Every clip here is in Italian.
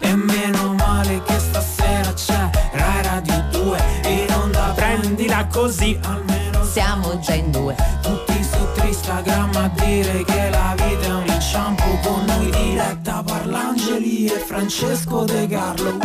E meno male che stasera c'è Rai Radio 2 in onda prendila così. Almeno Siamo già in due. tutti su Instagram a dire che la vita è un inciampo con noi diretta E Francesco De Carlo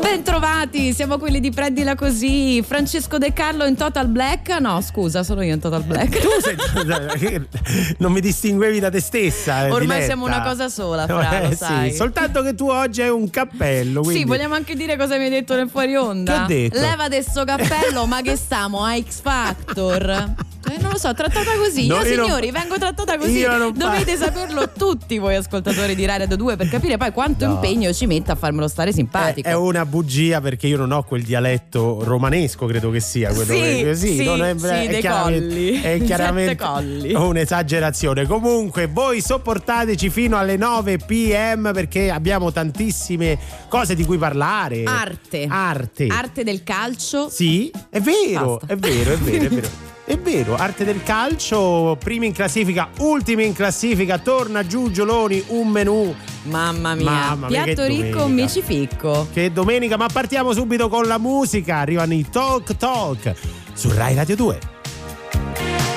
Bentrovati, siamo quelli di Prendila Così. Francesco De Carlo in Total Black? No, scusa, sono io in Total Black. Tu sei. non mi distinguevi da te stessa. eh, Ormai Diletta. siamo una cosa sola, Fra, Eh, lo sì, sai. soltanto che tu oggi hai un cappello. Quindi... Sì, vogliamo anche dire cosa mi hai detto nel fuori onda? Che ho detto? Leva adesso cappello, ma che stiamo a X Factor? Non lo so, trattata così. No, io, io non- signori, vengo trattata così. Non Dovete saperlo tutti voi ascoltatori di Radio 2 per capire poi quanto No. impegno ci metta a farmelo stare È, simpatico. è una bugia perché io non ho quel dialetto romanesco, credo che sia. quello Sì, che- sì, non è, sì, è dei chiaramente- colli. È chiaramente colli. un'esagerazione. Comunque, voi sopportateci fino alle 9 pm perché abbiamo tantissime cose di cui parlare. Arte. Arte. Arte del calcio. Sì, è vero, Basta. è vero, è vero, è vero. È vero, arte del calcio, primi in classifica, ultimi in classifica, torna giù Gioloni, un menù. Mamma mia, Mamma mia, piatto ricco, domenica. mici ficco. Che domenica, ma partiamo subito con la musica. Arrivano i Talk Talk su Rai Radio 2.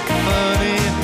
Funny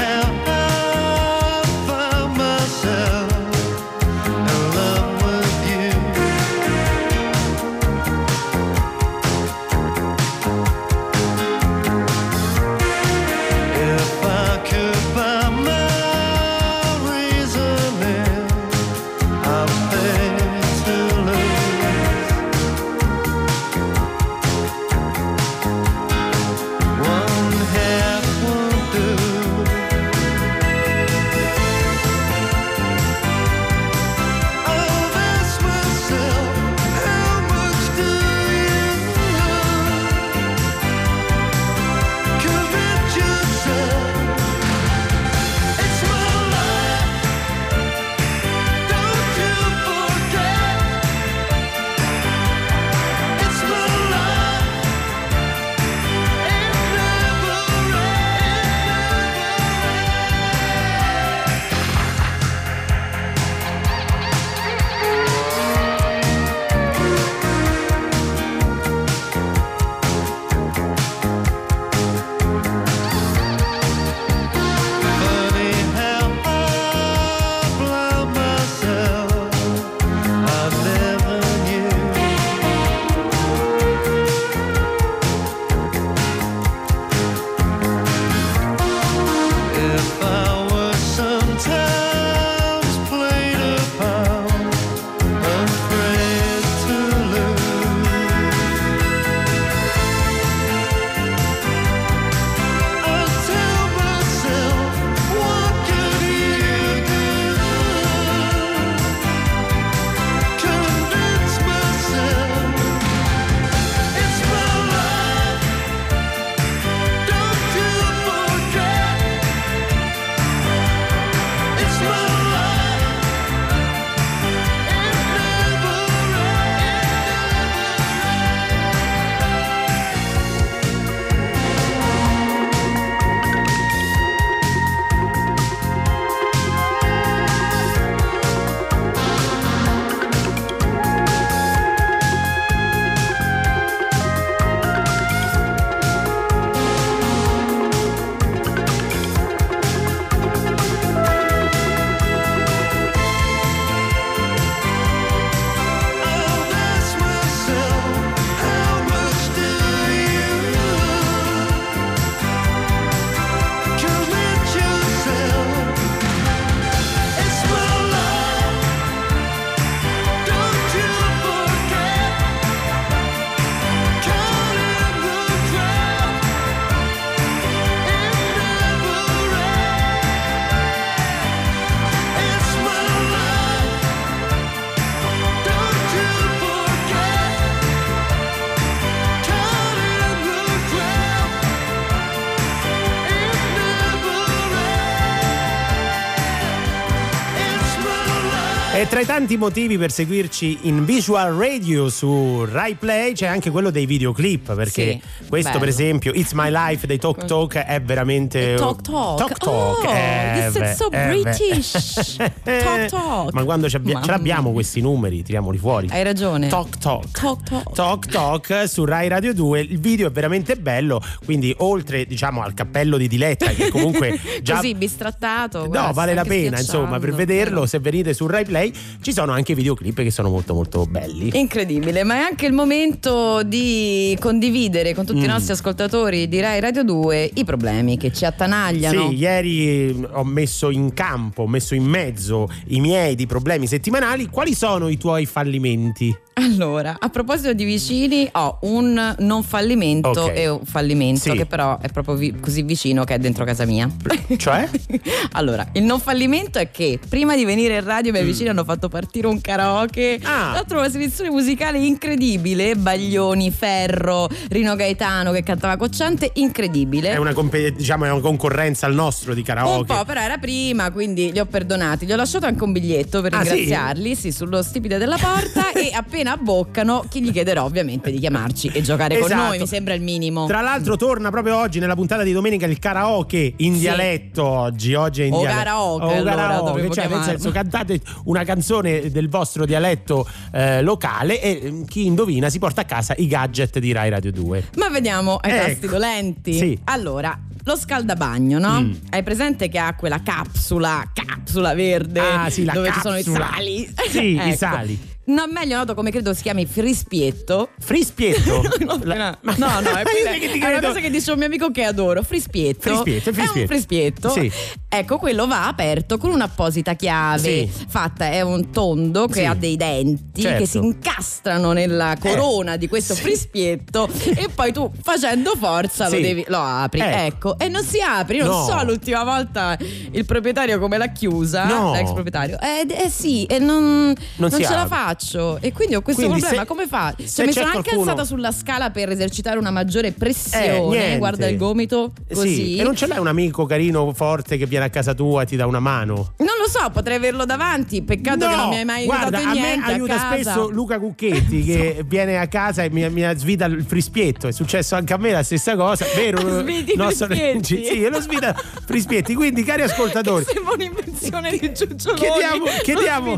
i tanti motivi per seguirci in visual radio su Rai Play c'è anche quello dei videoclip, perché Sì, questo bello. per esempio It's My Life dei Talk Talk è veramente... Talk Talk. Talk Talk. Oh, eh, this is so eh. British. Talk Talk. Ma quando ce l'abbiamo questi numeri, tiriamoli fuori. Hai ragione. Talk Talk. Talk Talk. Talk Talk su Rai Radio 2 il video è veramente bello quindi oltre diciamo al cappello di Diletta che comunque già Così bistrattato. No, vale la pena, insomma, per vederlo, se venite su Rai Play, ci sono anche videoclip che sono molto molto belli. Incredibile, ma è anche il momento di condividere con tutti i Mm. nostri ascoltatori di Rai Radio 2 i problemi che ci attanagliano. Sì, ieri ho messo in campo, ho messo in mezzo i miei di problemi settimanali. Quali sono i tuoi fallimenti? Allora, a proposito di vicini, ho un non fallimento Ok. e un fallimento Sì. che però è proprio vi- così vicino che è dentro casa mia. Cioè? allora, il non fallimento è che prima di venire in radio i miei vicini hanno fatto partire un karaoke. Mm. Ah. Tra l'altro una selezione musicale incredibile, Baglioni, Ferro, Rino Gaetano che cantava cocciante, incredibile. È una, compe- diciamo, è una concorrenza al nostro di karaoke. Un po', però era prima, quindi li ho perdonati. Gli ho lasciato anche un biglietto per Ah, sì? ringraziarli, sì? sullo stipite della porta. e appena abboccano, chi gli chiederò ovviamente di chiamarci e giocare con Esatto. noi. Mi sembra il minimo. Tra l'altro torna proprio oggi nella puntata di domenica il karaoke in Sì. dialetto oggi, oggi è in O dialetto. karaoke, allora, dovremmo cioè nel senso cantate una canzone del vostro dialetto eh, locale e eh, chi indovina si porta a casa i gadget di Rai Radio 2. Ma vediamo ai Ecco. tasti dolenti. Sì. Allora, lo scaldabagno, no? Mm. Hai presente che ha quella capsula, capsula verde Ah, sì, dove ci sono i capsula. sali? Sì, i Ecco. sali. No, meglio noto come credo si chiami frispietto. Frispietto. No, no, no, no, è, ti è una cosa che dice un mio amico che adoro. Frispietto. Frispietto, il È un frispietto. frispietto. Sì. Ecco, quello va aperto con un'apposita chiave Sì. fatta, è un tondo che Sì. ha dei denti Certo. che si incastrano nella corona di questo Sì. frispietto e poi tu facendo forza lo, devi, lo apri. Ecco. Ecco. E non si apre. Io No. non so l'ultima volta il proprietario come l'ha chiusa, l'ex proprietario. Eh, eh sì, e non, non si ce la apre. Faccio. E quindi ho questo Quindi problema. se- come fa? Cioè, mi sono anche qualcuno- alzata sulla scala per esercitare una maggiore Eh, pressione. niente. Guarda il gomito così. Sì, e non ce l'hai un amico carino, forte che viene a casa tua e ti dà una mano? Non lo so, potrei averlo davanti. Peccato che non mi hai mai aiutato guarda, in a me niente. aiuta casa. spesso Luca Cucchetti che viene a casa e mi, mi svita il frispietto. È successo anche a me la stessa cosa, vero? Sviti Nostro- frispietti? Sì, e lo svita frispietti. Quindi, cari ascoltatori, Sembra un'invenzione di Giugioloni. Chiediamo- chiediamo-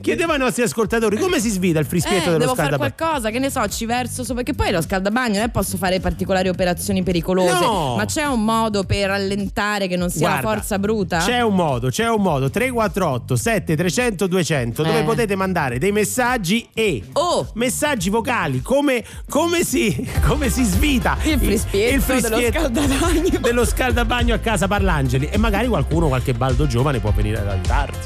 chiediamo ai nostri ascoltatori come si svita il frispietto Eh, dello devo fare qualcosa, che ne so, ci verso sopra. Perché poi lo scaldabagno non posso fare particolari operazioni pericolose. No. Ma c'è un modo per rallentare che non sia Guarda, forza bruta? C'è un modo, c'è un modo 348 7300 200 dove Eh. potete mandare dei messaggi e Oh! messaggi vocali come, come si, come si svita Il frispietto dello scaldabagno. dello scaldabagno a casa Parlangeli e magari qualcuno, qualche baldo giovane può venire ad aiutarti.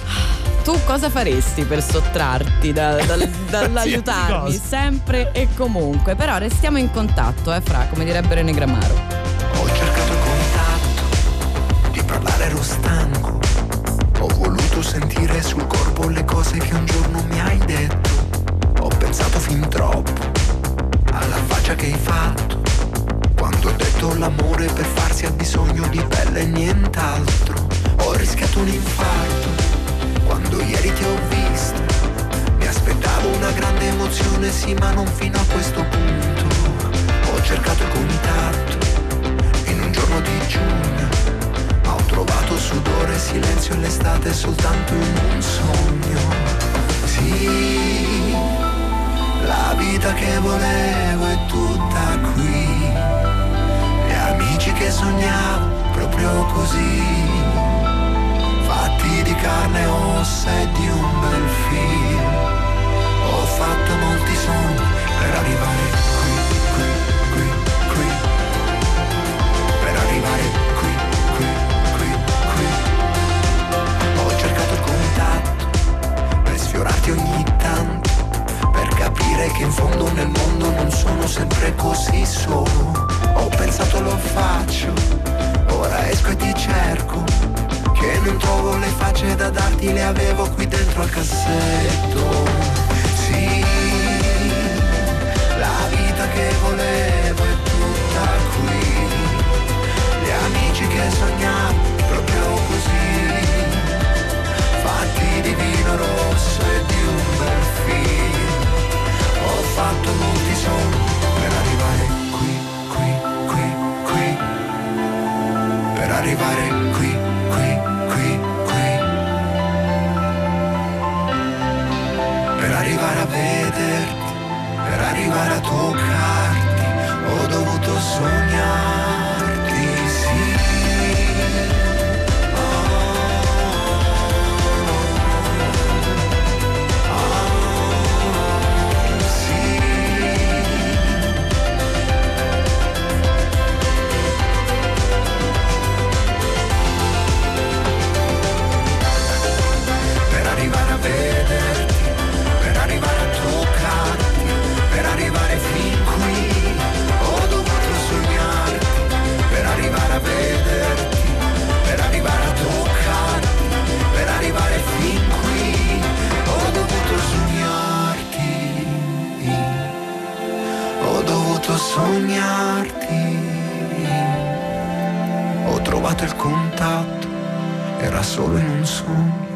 Tu cosa faresti per sottrarti da- dal- dall'aiutarmi sempre e comunque? Però restiamo in contatto, eh, Fra, come direbbe Rene Gramaro. Ho cercato il contatto, di parlare ero stanco. Ho voluto sentire sul corpo le cose che un giorno mi hai detto. Ho pensato fin troppo alla faccia che hai fatto. Quando ho detto l'amore per farsi ha bisogno di pelle e nient'altro. Ho rischiato un infarto quando ieri ti ho visto. Aspettavo una grande emozione, sì, ma non fino a questo punto. Ho cercato il contatto in un giorno di giugno. Ma ho trovato sudore, silenzio e l'estate soltanto in un sogno. Sì, la vita che volevo è tutta qui. Gli amici che sognavo proprio così. Fatti di carne e ossa e di un bel film. Ho fatto molti sogni per arrivare qui, qui, qui, qui. Per arrivare qui, qui, qui, qui. Ho cercato il contatto per sfiorarti ogni tanto. Per capire che in fondo nel mondo non sono sempre così solo. Ho pensato lo faccio, ora esco e ti cerco. Che non trovo le facce da darti, le avevo qui dentro al cassetto così. La vita che volevo è tutta qui. Gli amici che sognavo proprio così. Fatti di vino rosso e di un bel film. Ho fatto molti sogni per arrivare qui, qui, qui, qui. Per arrivare qui. Arrivare a toccarti, ho dovuto sognarti, contatto, era solo in un sogno.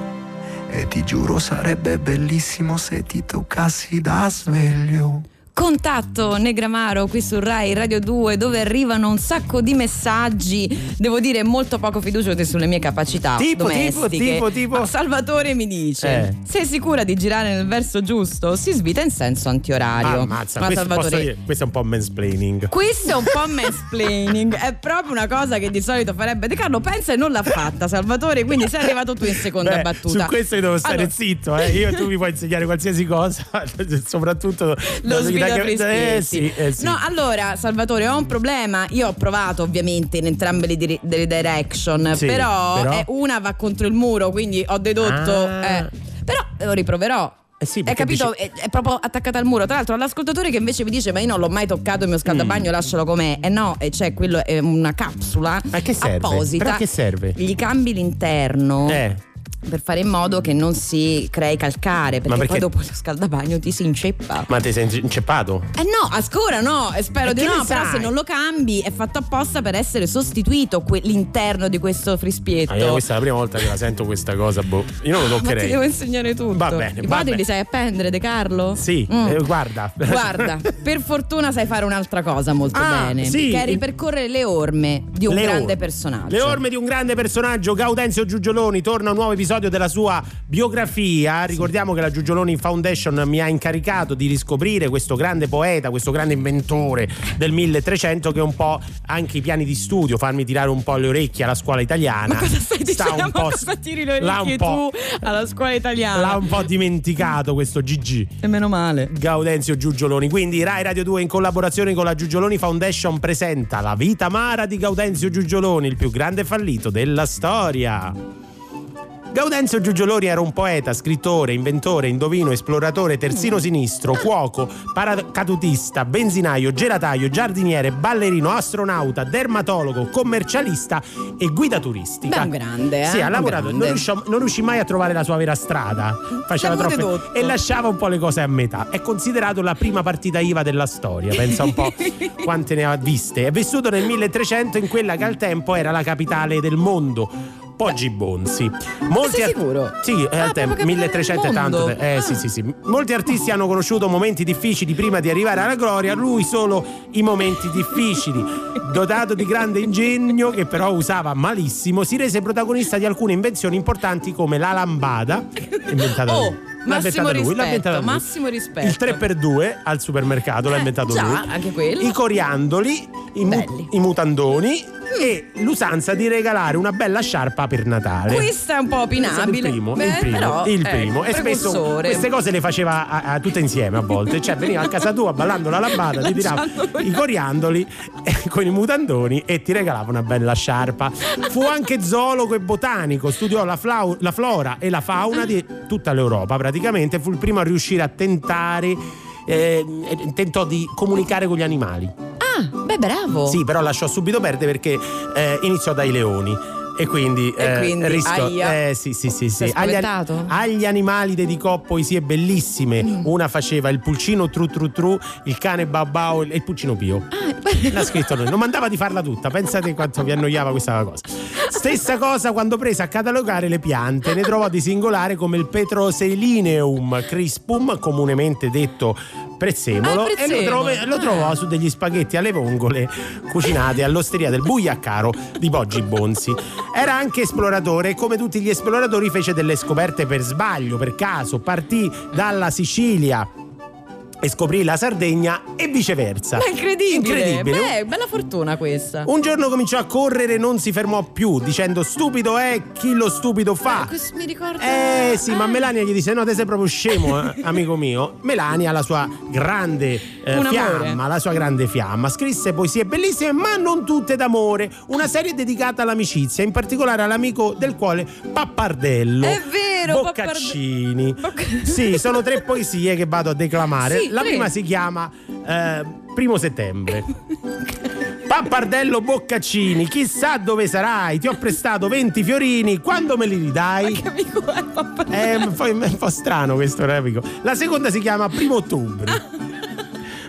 E ti giuro sarebbe bellissimo se ti toccassi da sveglio. Contatto Negramaro qui su Rai Radio 2 dove arrivano un sacco di messaggi, devo dire molto poco fiduciosi sulle mie capacità Tipo, domestiche. tipo, tipo, tipo? Salvatore mi dice: Eh. Sei sicura di girare nel verso giusto? Si svita in senso antiorario. Ammazza, Ma questo, Salvatore. questo è un po' mansplaining. Questo è un po' mansplaining, è proprio una cosa che di solito farebbe De Carlo, pensa e non l'ha fatta Salvatore, quindi sei arrivato tu in seconda Beh, battuta. Su questo io devo stare Allora, zitto, eh. Io tu mi puoi insegnare qualsiasi cosa, soprattutto lo da- da- Frischetti. eh, sì, eh, sì. No, allora, Salvatore, ho un problema. Io ho provato ovviamente in entrambe le, dire- le direction, Sì, però, però? eh, una va contro il muro, quindi ho dedotto. Ah. eh, però lo riproverò. Eh sì, perché capito? dici- È, è proprio attaccata al muro. Tra l'altro, all'ascoltatore che invece mi dice: Ma io non l'ho mai toccato il mio scaldabagno, lascialo com'è. E no, e c'è quello è una capsula Ma che serve? apposita. Però che serve? Gli cambi l'interno Eh. Per fare in modo che non si crei calcare. Perché, perché- poi dopo lo scaldabagno ti si inceppa. Ma ti sei inceppato? Eh no, ancora no, spero E di no, però sai? se non lo cambi è fatto apposta per essere sostituito que- l'interno di questo frispietto. Ah, io questa è la prima volta che la sento questa cosa, boh. Io non lo Ma ti toccherei. devo insegnare tutto. Va bene, I quadri bene. li sai appendere, De Carlo? Sì, Mm. eh, guarda. Guarda, per fortuna sai fare un'altra cosa molto Ah, bene, sì. che è ripercorrere le orme di un Le grande orme. personaggio. Le orme di un grande personaggio, Gaudenzio Giugioloni, torna un nuovo episodio della sua biografia. Ricordiamo che la Giugioloni Foundation mi ha incaricato di riscoprire questo grande poeta, questo grande inventore del 1300 che un po' anche i piani di studio, farmi tirare un po' le orecchie alla scuola italiana. Ma cosa stai sta dicendo? un po' cosa tiri le orecchie tu alla scuola italiana? L'ha un po' dimenticato questo GG. E meno male. Gaudenzio Giugioloni. Quindi Rai Radio 2 in collaborazione con la Giugioloni Foundation presenta La vita amara di Gaudenzio Giugioloni, il più grande fallito della storia. Gaudenzio Giugioloni era un poeta, scrittore, inventore, indovino, esploratore, terzino sinistro, cuoco, paracadutista, benzinaio, gelataio, giardiniere, ballerino, astronauta, dermatologo, commercialista e guida turistica. Beh, un grande, eh? Sì, ha lavorato, non riuscì, non riuscì mai a trovare la sua vera strada. Faceva pure troppe e lasciava un po' le cose a metà. È considerato la prima partita IVA della storia. Pensa un po' quante ne ha viste. È vissuto nel 1300 in quella che al tempo era la capitale del mondo. Poggi Bonzi. Molti sei ar- sicuro? Sì, Ah, è al proprio tempo capitale 1300 è del tanto. te- Eh, Ah. sì, sì, sì. Molti artisti hanno conosciuto momenti difficili prima di arrivare alla gloria, lui solo i momenti difficili. Dotato di grande ingegno, che però usava malissimo, si rese protagonista di alcune invenzioni importanti come la lambada, inventata Oh, lui. L'ha massimo lui, l'ha rispetto, massimo rispetto. Il 3x2 al supermercato l'ha Eh, inventato già, lui. anche quello. I coriandoli, i, mu- i mutandoni e l'usanza di regalare una bella sciarpa per Natale. Questo è un po' opinabile. Il primo, Beh, il primo, però, il eh, primo. E spesso precursore. queste cose le faceva a- a- tutte insieme a volte. Cioè, veniva a casa tua ballando la lambada, ti tirava i coriandoli eh, con i mutandoni e ti regalava una bella sciarpa. Fu anche zoologo e botanico, studiò la, flau- la flora e la fauna di tutta l'Europa praticamente. Fu il primo a riuscire a tentare. eh, e tentò di comunicare con gli animali. Ah, beh, bravo. Sì, però lasciò subito perdere perché eh, iniziò dai leoni. E quindi, E eh, quindi, rischiò- aia. eh, sì, sì, sì, sì. Agli, agli animali dedicò poesie bellissime. Mm. Una faceva il pulcino tru tru tru, il cane babbao e il pulcino pio. Ah, L'ha scritto lui, non mandava di farla tutta. Pensate quanto vi annoiava questa cosa. Stessa cosa quando prese a catalogare le piante, ne trovò di singolare come il Petroselineum crispum, comunemente detto prezzemolo, Ah, e lo, prezzemolo. trove- lo trovò su degli spaghetti alle vongole cucinati all'osteria del Bugliaccaro di Poggi Bonzi. Era anche esploratore e come tutti gli esploratori fece delle scoperte per sbaglio, per caso, partì dalla Sicilia e scoprì la Sardegna e viceversa. Ma incredibile. Incredibile. Beh, bella fortuna questa. Un giorno cominciò a correre e non si fermò più, dicendo stupido è chi lo stupido fa. Eh, mi ricorda. Eh sì, ma Ah. Melania gli disse: No, te sei proprio scemo, eh, amico mio. Melania, la sua grande eh, fiamma, la sua grande fiamma, scrisse poesie bellissime, ma non tutte d'amore. Una serie dedicata all'amicizia, in particolare all'amico del quale Pappardello. È vero, Boccaccini. Bocca- Sì, sono tre poesie che vado a declamare. Sì, la tre. prima si chiama eh, Primo settembre. Pappardello Boccaccini, chissà dove sarai, ti ho prestato 20 fiorini, quando me li ridai? Che amico è papà? È un po', è un po' strano questo repico. La seconda si chiama Primo ottobre.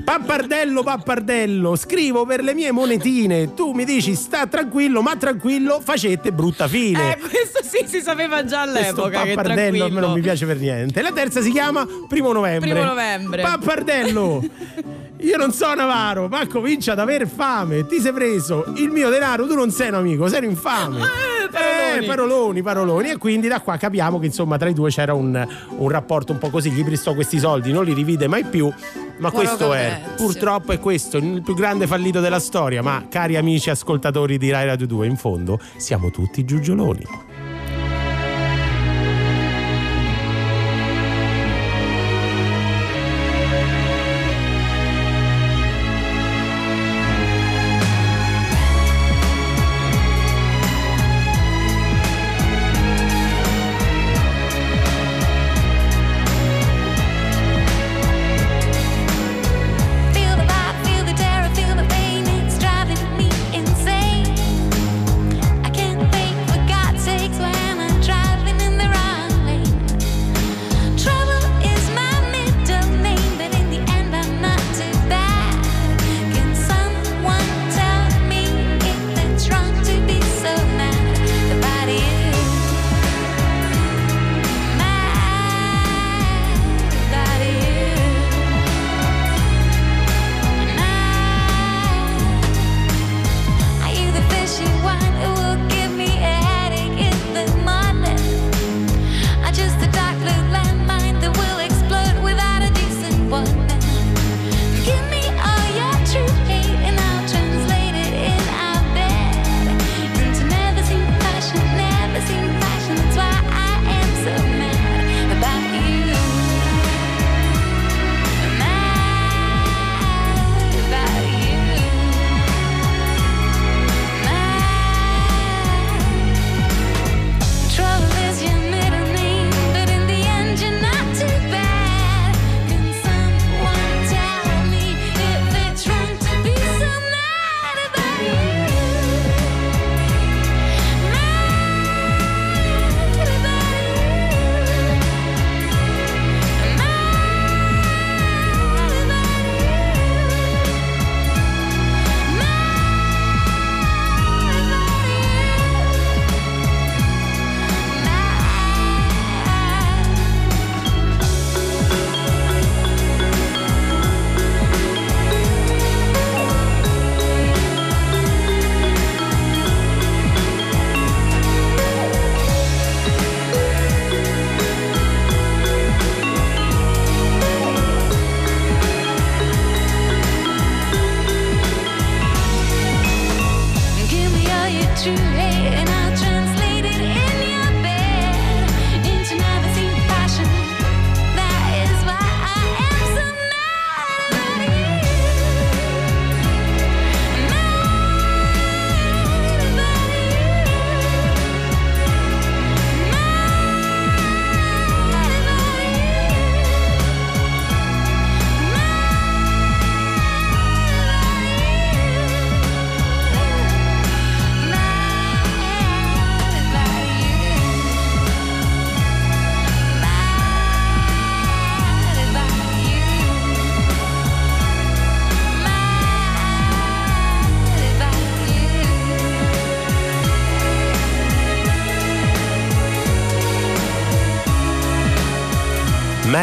Pappardello, pappardello, scrivo per le mie monetine. Tu mi dici sta tranquillo, ma tranquillo, facette brutta fine. Eh, questo sì, si sapeva già Questo all'epoca che pappardello a me non mi piace per niente. La terza si chiama Primo novembre. Primo novembre. Pappardello. Io non sono avaro, ma comincia ad aver fame. Ti sei preso il mio denaro, tu non sei un amico, sei un infame. Eh, paroloni. Eh, paroloni, paroloni. E quindi da qua capiamo che insomma tra i due c'era un, un rapporto un po' così. Gli prestò questi soldi, non li rivide mai più. Ma Povero questo è, Gaudenzio. purtroppo è questo, il più grande fallito della storia. Ma cari amici ascoltatori di Rai Radio 2, in fondo siamo tutti giugioloni.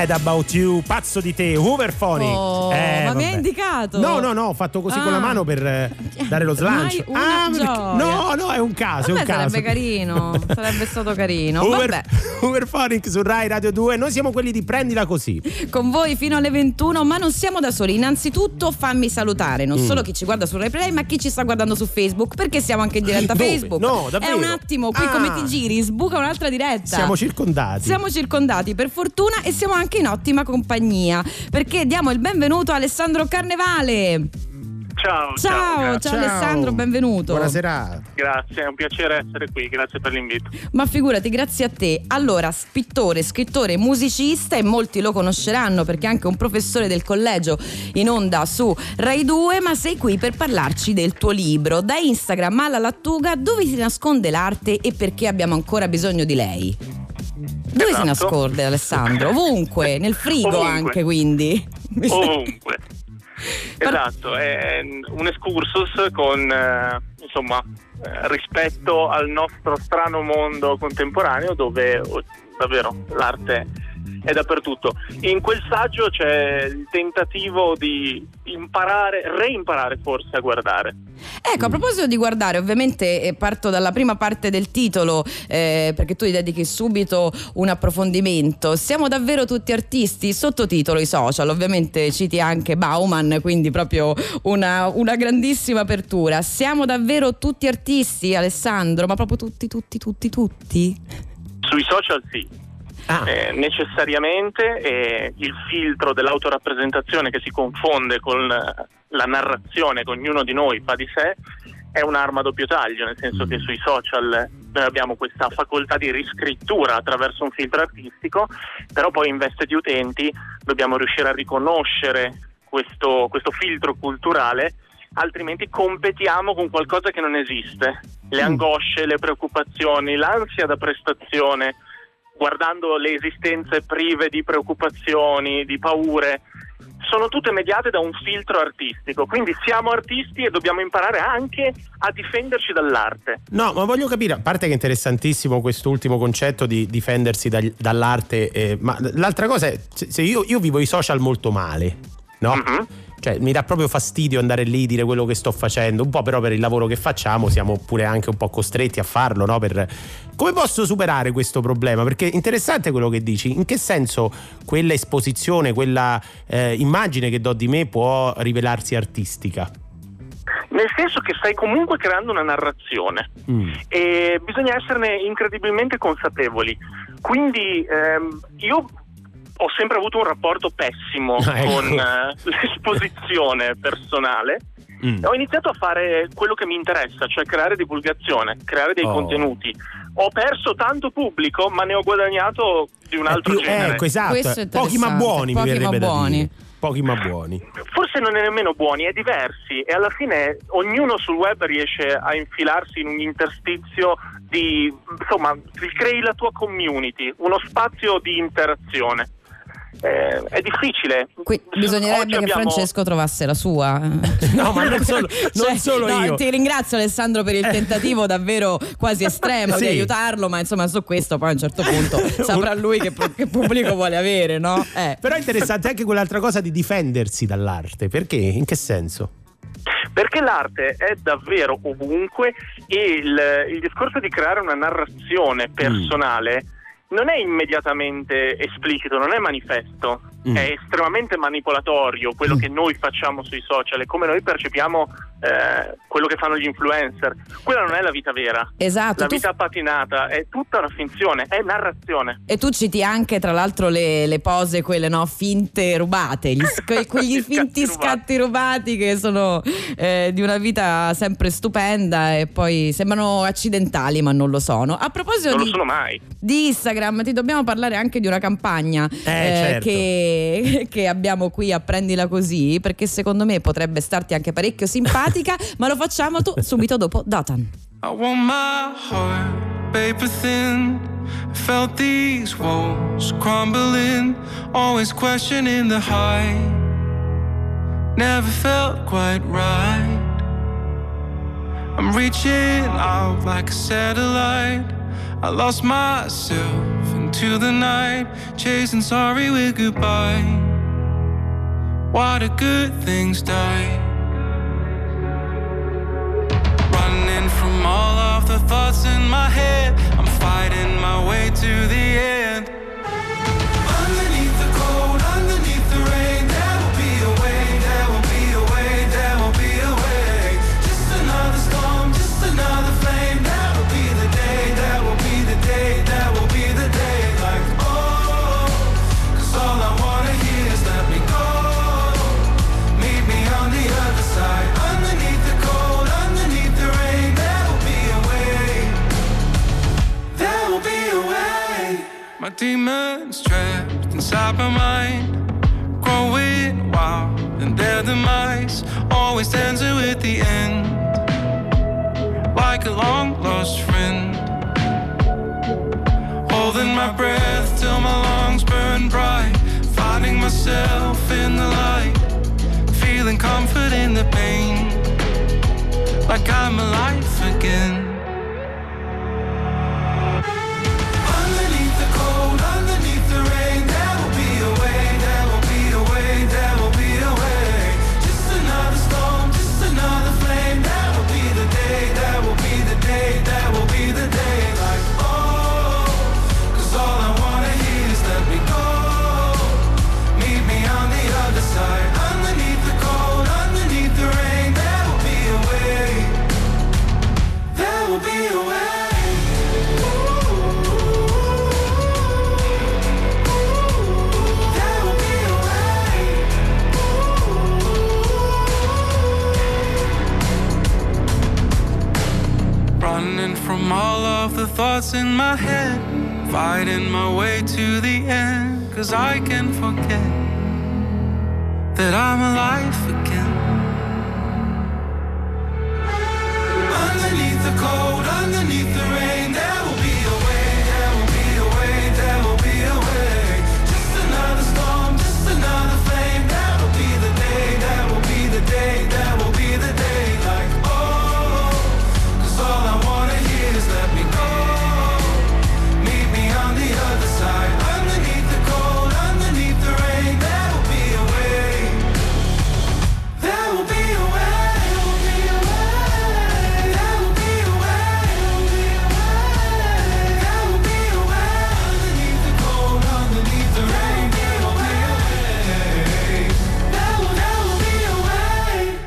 Mad About You, pazzo di te, Hooverphonic. Oh, ma mi vabbè. hai indicato? No, no, no, ho fatto così con la Ah. mano per eh, dare lo slancio. Ah, no, no, è un caso, è Vabbè, un caso. sarebbe carino, sarebbe stato carino. Hoover- Hooverphonic su Rai Radio 2. Noi siamo quelli di Prendila così. con voi fino alle 21, ma non siamo da soli. Innanzitutto fammi salutare Mm. non solo chi ci guarda su Rai Play, ma chi ci sta guardando su Facebook, perché siamo anche in diretta Dove? Facebook. No, È davvero? un attimo, qui Ah. come ti giri, sbuca un'altra diretta. Siamo circondati. Siamo circondati per fortuna e siamo anche in ottima compagnia perché diamo il benvenuto a Alessandro Carnevale. Ciao, Ciao, ciao, grazie. Alessandro, benvenuto. Buonasera. Grazie, è un piacere essere qui, grazie per l'invito. Ma figurati, grazie a te. Allora, pittore, scrittore, musicista e molti lo conosceranno perché è anche un professore del collegio in onda su Rai 2, ma sei qui per parlarci del tuo libro. Da Instagram alla lattuga, dove si nasconde l'arte e perché abbiamo ancora bisogno di lei? Dove si Esatto. nasconde Alessandro? Ovunque, nel frigo Ovunque. anche quindi. Ovunque. Esatto, è un excursus con eh, insomma eh, rispetto al nostro strano mondo contemporaneo dove oh, davvero l'arte è dappertutto. In quel saggio c'è il tentativo di imparare, reimparare forse a guardare. Ecco, a proposito di guardare, ovviamente eh, parto dalla prima parte del titolo eh, perché tu gli dedichi subito un approfondimento. Siamo davvero tutti artisti? Sottotitolo i social, ovviamente citi anche Bauman, quindi proprio una, una grandissima apertura. Siamo davvero tutti artisti, Alessandro? Ma proprio tutti, tutti, tutti, tutti? Sui social sì, Ah, Eh, necessariamente eh, il filtro dell'autorappresentazione che si confonde con eh, la narrazione che ognuno di noi fa di sé è un'arma a doppio taglio, nel senso che sui social noi abbiamo questa facoltà di riscrittura attraverso un filtro artistico, però poi in veste di utenti dobbiamo riuscire a riconoscere questo, questo filtro culturale, altrimenti competiamo con qualcosa che non esiste. Le angosce, le preoccupazioni, l'ansia da prestazione, guardando le esistenze prive di preoccupazioni, di paure, sono tutte mediate da un filtro artistico. Quindi siamo artisti e dobbiamo imparare anche a difenderci dall'arte. No, ma voglio capire, a parte che è interessantissimo quest'ultimo concetto di difendersi dagli- dall'arte, eh, ma l'altra cosa è, se io, io vivo i social molto male, no? Mhm. Cioè mi dà proprio fastidio andare lì, dire quello che sto facendo, un po' però per il lavoro che facciamo siamo pure anche un po' costretti a farlo, no? Per... Come posso superare questo problema? Perché è interessante quello che dici, in che senso quella esposizione, quella eh, immagine che do di me può rivelarsi artistica? Nel senso che stai comunque creando una narrazione Mm. e bisogna esserne incredibilmente consapevoli. Quindi ehm, io ho sempre avuto un rapporto pessimo Ah, ecco. con eh, l'esposizione personale. Mm. Ho iniziato a fare quello che mi interessa, cioè creare divulgazione, creare dei Oh. contenuti. Ho perso tanto pubblico, ma ne ho guadagnato di un È altro più- genere. ecco, esatto. Pochi ma buoni, Pochi mi ma verrebbe da buoni. dire. Pochi ma buoni. Forse non è nemmeno buoni, è diversi e alla fine ognuno sul web riesce a infilarsi in un interstizio di, insomma, crei la tua community, uno spazio di interazione. Eh, è difficile. Qui bisognerebbe Oggi che abbiamo- Francesco trovasse la sua. No, ma non solo, non Cioè, solo no, io. Ti ringrazio Alessandro per il tentativo davvero quasi estremo di Sì. aiutarlo, ma insomma su questo poi a un certo punto saprà lui che, che pubblico vuole avere, no? Eh. Però è interessante anche quell'altra cosa di difendersi dall'arte. Perché? In che senso? Perché l'arte è davvero ovunque e il, il discorso di creare una narrazione personale non è immediatamente esplicito, non è manifesto, Mm. è estremamente manipolatorio quello Mm. che noi facciamo sui social e come noi percepiamo eh, quello che fanno gli influencer. Quella non è la vita vera. Esatto. La tu- vita patinata è tutta una finzione, è narrazione. E tu citi anche, tra l'altro, le, le pose, quelle no, finte rubate, gli sc- quegli Scatti finti rubati. scatti rubati che sono eh, di una vita sempre stupenda e poi sembrano accidentali, ma non lo sono. A proposito Non lo di, sono mai. di Instagram, ti dobbiamo parlare anche di una campagna eh, certo. che, che abbiamo qui a Prendila Così, perché secondo me potrebbe starti anche parecchio simpatica, ma lo facciamo tu- subito dopo Dotan. I want my heart paper thin. Felt these walls crumbling, always questioning the height. Never felt quite right. I'm reaching out like a satellite. I lost myself into the night, chasing sorry with goodbye. Why do good things die? Running from all of the thoughts in my head, I'm fighting my way to the end. My demons trapped inside my mind, growing wild, and their demise always ends with the end, like a long lost friend. Holding my breath till my lungs burn bright, finding myself in the light, feeling comfort in the pain, like I'm alive again. From all of the thoughts in my head, fighting my way to the end, cause I can forget that I'm alive again.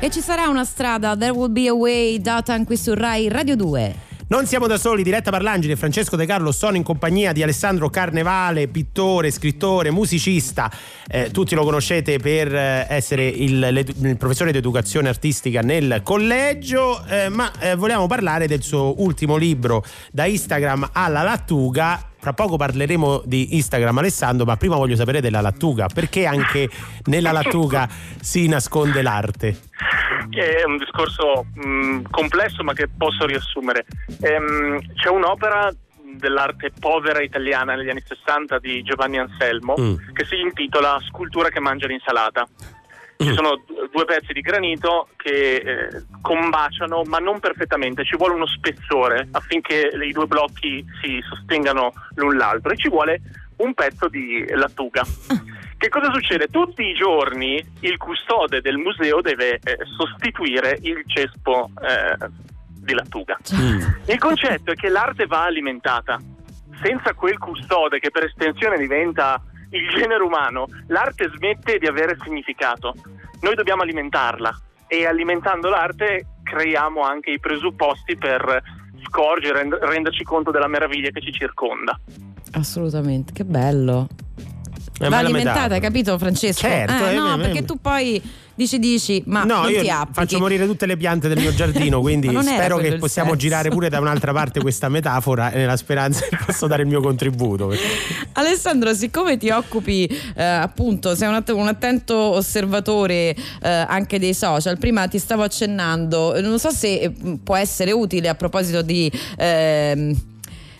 E ci sarà una strada, There Will Be a Way, data qui su Rai Radio 2. Non siamo da soli, Diretta Parlangeli e Francesco De Carlo sono in compagnia di Alessandro Carnevale, pittore, scrittore, musicista. Eh, tutti lo conoscete per eh, essere il, il professore di educazione artistica nel collegio, eh, ma eh, vogliamo parlare del suo ultimo libro, Da Instagram alla Lattuga. Fra poco parleremo di Instagram Alessandro, ma prima voglio sapere della lattuga, perché anche nella lattuga si nasconde l'arte. Che è un discorso mh, complesso ma che posso riassumere. Ehm, c'è un'opera dell'arte povera italiana negli anni 60 di Giovanni Anselmo Mm. che si intitola Scultura che mangia l'insalata. Ci sono d- due pezzi di granito che eh, combaciano ma non perfettamente, ci vuole uno spessore affinché i due blocchi si sostengano l'un l'altro e ci vuole un pezzo di lattuga. Che cosa succede? Tutti i giorni il custode del museo deve eh, sostituire il cespo eh, di lattuga. Il concetto è che l'arte va alimentata. Senza quel custode che per estensione diventa il genere umano, l'arte smette di avere significato. Noi dobbiamo alimentarla e alimentando l'arte creiamo anche i presupposti per scorgere, rend- renderci conto della meraviglia che ci circonda. Assolutamente, che bello. È Va alimentata, hai capito Francesco? Certo, Eh, eh, no, eh, perché eh. tu poi dici dici, ma no, io faccio morire tutte le piante del mio giardino, quindi spero che possiamo senso. girare pure da un'altra parte questa metafora nella speranza che posso dare il mio contributo. Alessandro, siccome ti occupi eh, appunto, sei un, att- un attento osservatore eh, anche dei social, prima ti stavo accennando, non so se eh, può essere utile a proposito di... ehm,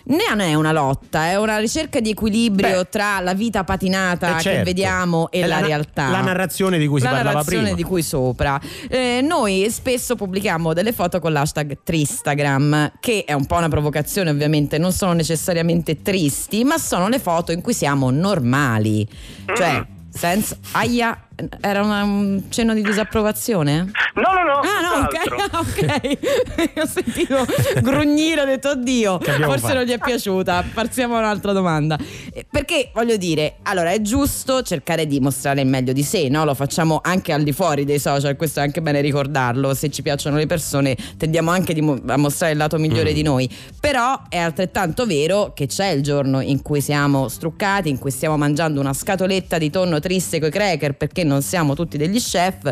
Non è una lotta, è una ricerca di equilibrio Beh. tra la vita patinata Eh, certo. che vediamo e la, na- realtà. La narrazione di cui si la parlava narrazione prima. di cui sopra. Eh, noi spesso pubblichiamo delle foto con l'hashtag Tristagram, che è un po' una provocazione ovviamente, non sono necessariamente tristi, ma sono le foto in cui siamo normali. Cioè, senza... Aia, era una- un cenno di disapprovazione? No, no, no. Ah no, ok, ok. ho sentito grugnire, ho detto oddio, forse fatto? non gli è piaciuta. Passiamo a un'altra domanda. Eh, Perché voglio dire, allora è giusto cercare di mostrare il meglio di sé, no? Lo facciamo anche al di fuori dei social, questo è anche bene ricordarlo. Se ci piacciono le persone, tendiamo anche di mo- a mostrare il lato migliore Mm. di noi. Però è altrettanto vero che c'è il giorno in cui siamo struccati, in cui stiamo mangiando una scatoletta di tonno triste coi cracker perché non siamo tutti degli chef.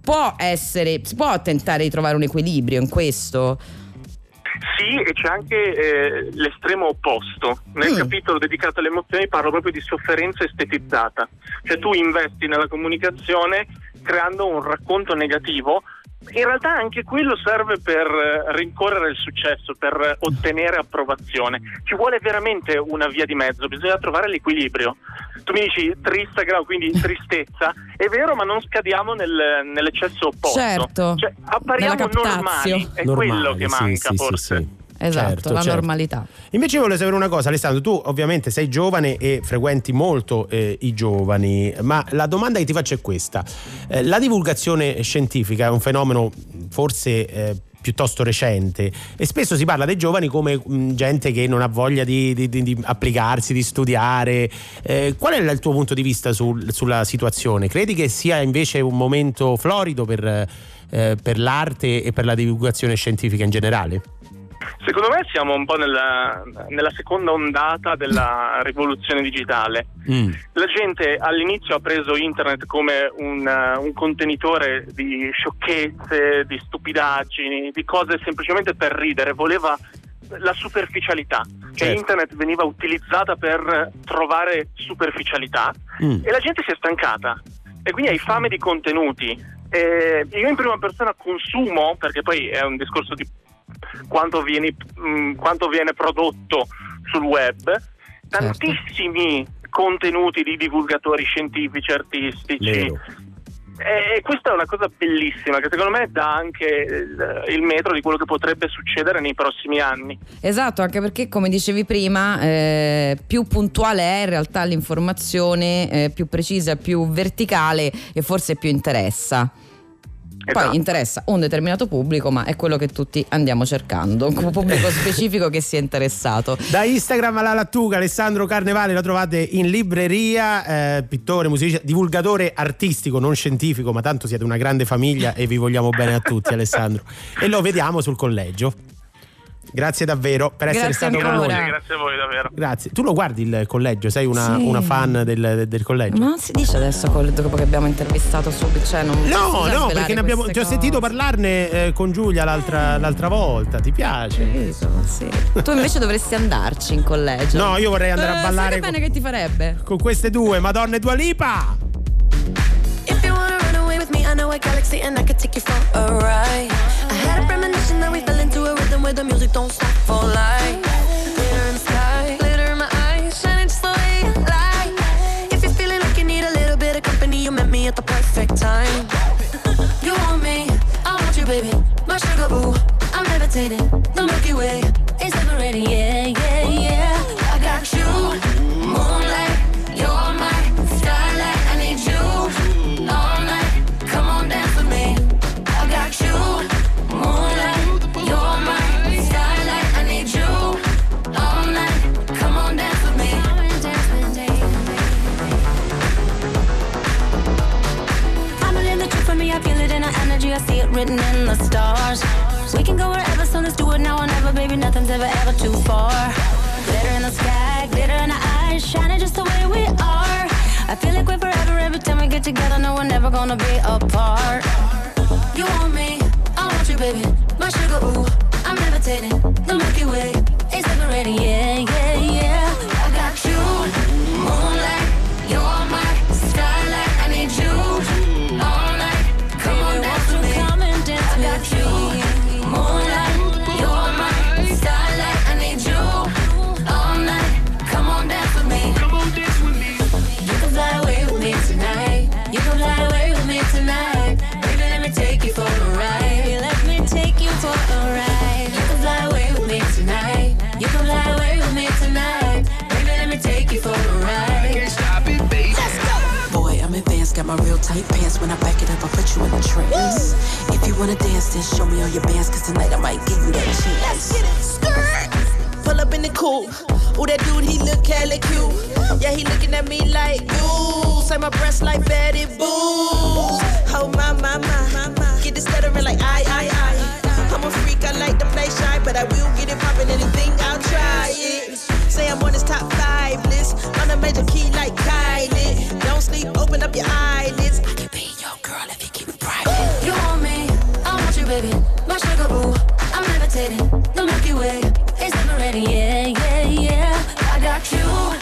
Può essere, si può tentare di trovare un equilibrio in questo? Sì, e c'è anche eh, l'estremo opposto. Nel Mm. capitolo dedicato alle emozioni parlo proprio di sofferenza estetizzata. Cioè tu investi nella comunicazione creando un racconto negativo. In realtà anche quello serve per eh, rincorrere il successo, per eh, ottenere approvazione. Ci vuole veramente una via di mezzo, bisogna trovare l'equilibrio. Tu mi dici tristagram, quindi tristezza, è vero, ma non scadiamo nel- nell'eccesso opposto. Certo. Cioè, appariamo normali, è Normali, quello che sì, manca sì, sì, forse. sì. Esatto, Certo, la certo. normalità. Invece volevo sapere una cosa, Alessandro, tu ovviamente sei giovane e frequenti molto eh, i giovani, ma la domanda che ti faccio è questa. Eh, la divulgazione scientifica è un fenomeno forse eh, piuttosto recente e spesso si parla dei giovani come mh, gente che non ha voglia di, di- di- di applicarsi, di studiare. Eh, qual è il tuo punto di vista sul- sulla situazione? Credi che sia invece un momento florido per, eh, per l'arte e per la divulgazione scientifica in generale? Secondo me siamo un po' nella, nella seconda ondata della rivoluzione digitale. Mm. La gente all'inizio ha preso internet come un, uh, un contenitore di sciocchezze, di stupidaggini, di cose semplicemente per ridere, voleva la superficialità. Cioè Certo. internet veniva utilizzata per trovare superficialità Mm. e la gente si è stancata e quindi hai fame di contenuti. E io in prima persona consumo, perché poi è un discorso di quanto viene, mh, quanto viene prodotto sul web, tantissimi contenuti di divulgatori scientifici, artistici. Vero. E questa è una cosa bellissima che secondo me dà anche il, il metro di quello che potrebbe succedere nei prossimi anni. Esatto, anche perché come dicevi prima, eh, più puntuale è in realtà l'informazione, eh, più precisa, più verticale e forse più interessa. Poi Esatto. interessa un determinato pubblico, ma è quello che tutti andiamo cercando, un pubblico specifico che sia interessato. Da Instagram alla Lattuga, Alessandro Carnevale la trovate in libreria, eh, pittore, musicista, divulgatore artistico, non scientifico, ma tanto siete una grande famiglia e vi vogliamo bene a tutti Alessandro. E lo vediamo sul collegio. Grazie davvero per essere Grazie stato con noi. Grazie, grazie a voi davvero. Grazie. Tu lo guardi il collegio? Sei una, Sì. una fan del, del collegio? Ma non si dice adesso dopo che abbiamo intervistato subito, cioè non No, no, perché ne abbiamo, ti ho sentito parlarne eh, con Giulia l'altra, l'altra volta. Ti piace? Capito, sì. Tu invece dovresti andarci in collegio. No, io vorrei andare Eh, a sai ballare che con, bene che ti farebbe. con queste due, Madonna e Dua Lipa. I know a galaxy and I could take you for a ride. I had a premonition that we fell into a rhythm where the music don't stop for life. Glitter in the sky, glitter in my eyes, shining just the way you like. If you're feeling like you need a little bit of company, you met me at the perfect time. You want me, I want you, baby. My sugar boo, I'm levitating. The Milky Way is yeah, yeah, yeah. Written in the stars. We can go wherever, so let's do it now or never, baby. Nothing's ever, ever too far. Glitter in the sky, glitter in our eyes, shining just the way we are. I feel like we're forever every time we get together. No, we're never gonna be apart. You want me, I want you, baby. My sugar, ooh, I'm levitating. The Milky Way is yeah, yeah. Tight pants. When I back it up, I put you in a trance. If you wanna dance, then show me all your bands. Cause tonight I might give you that chance. Let's get it. Skirt. Pull up in the coupe. Ooh, that dude, he look hella cute. Yeah, he looking at me like, ooh. Say my breasts like Betty Boo. Oh, my, my, my. Get this stuttering like, I, I, I. I'm a freak, I like to play shy. But I will get it poppin', anything, I'll try it. Say I'm on his top five list. On a major key like Kylie. Don't sleep, open up your eyelids. I can be your girl if you keep it private. You want me, I want you, baby. My sugar boo, I'm levitating. The Milky Way is ready. Yeah, yeah, yeah. I got you,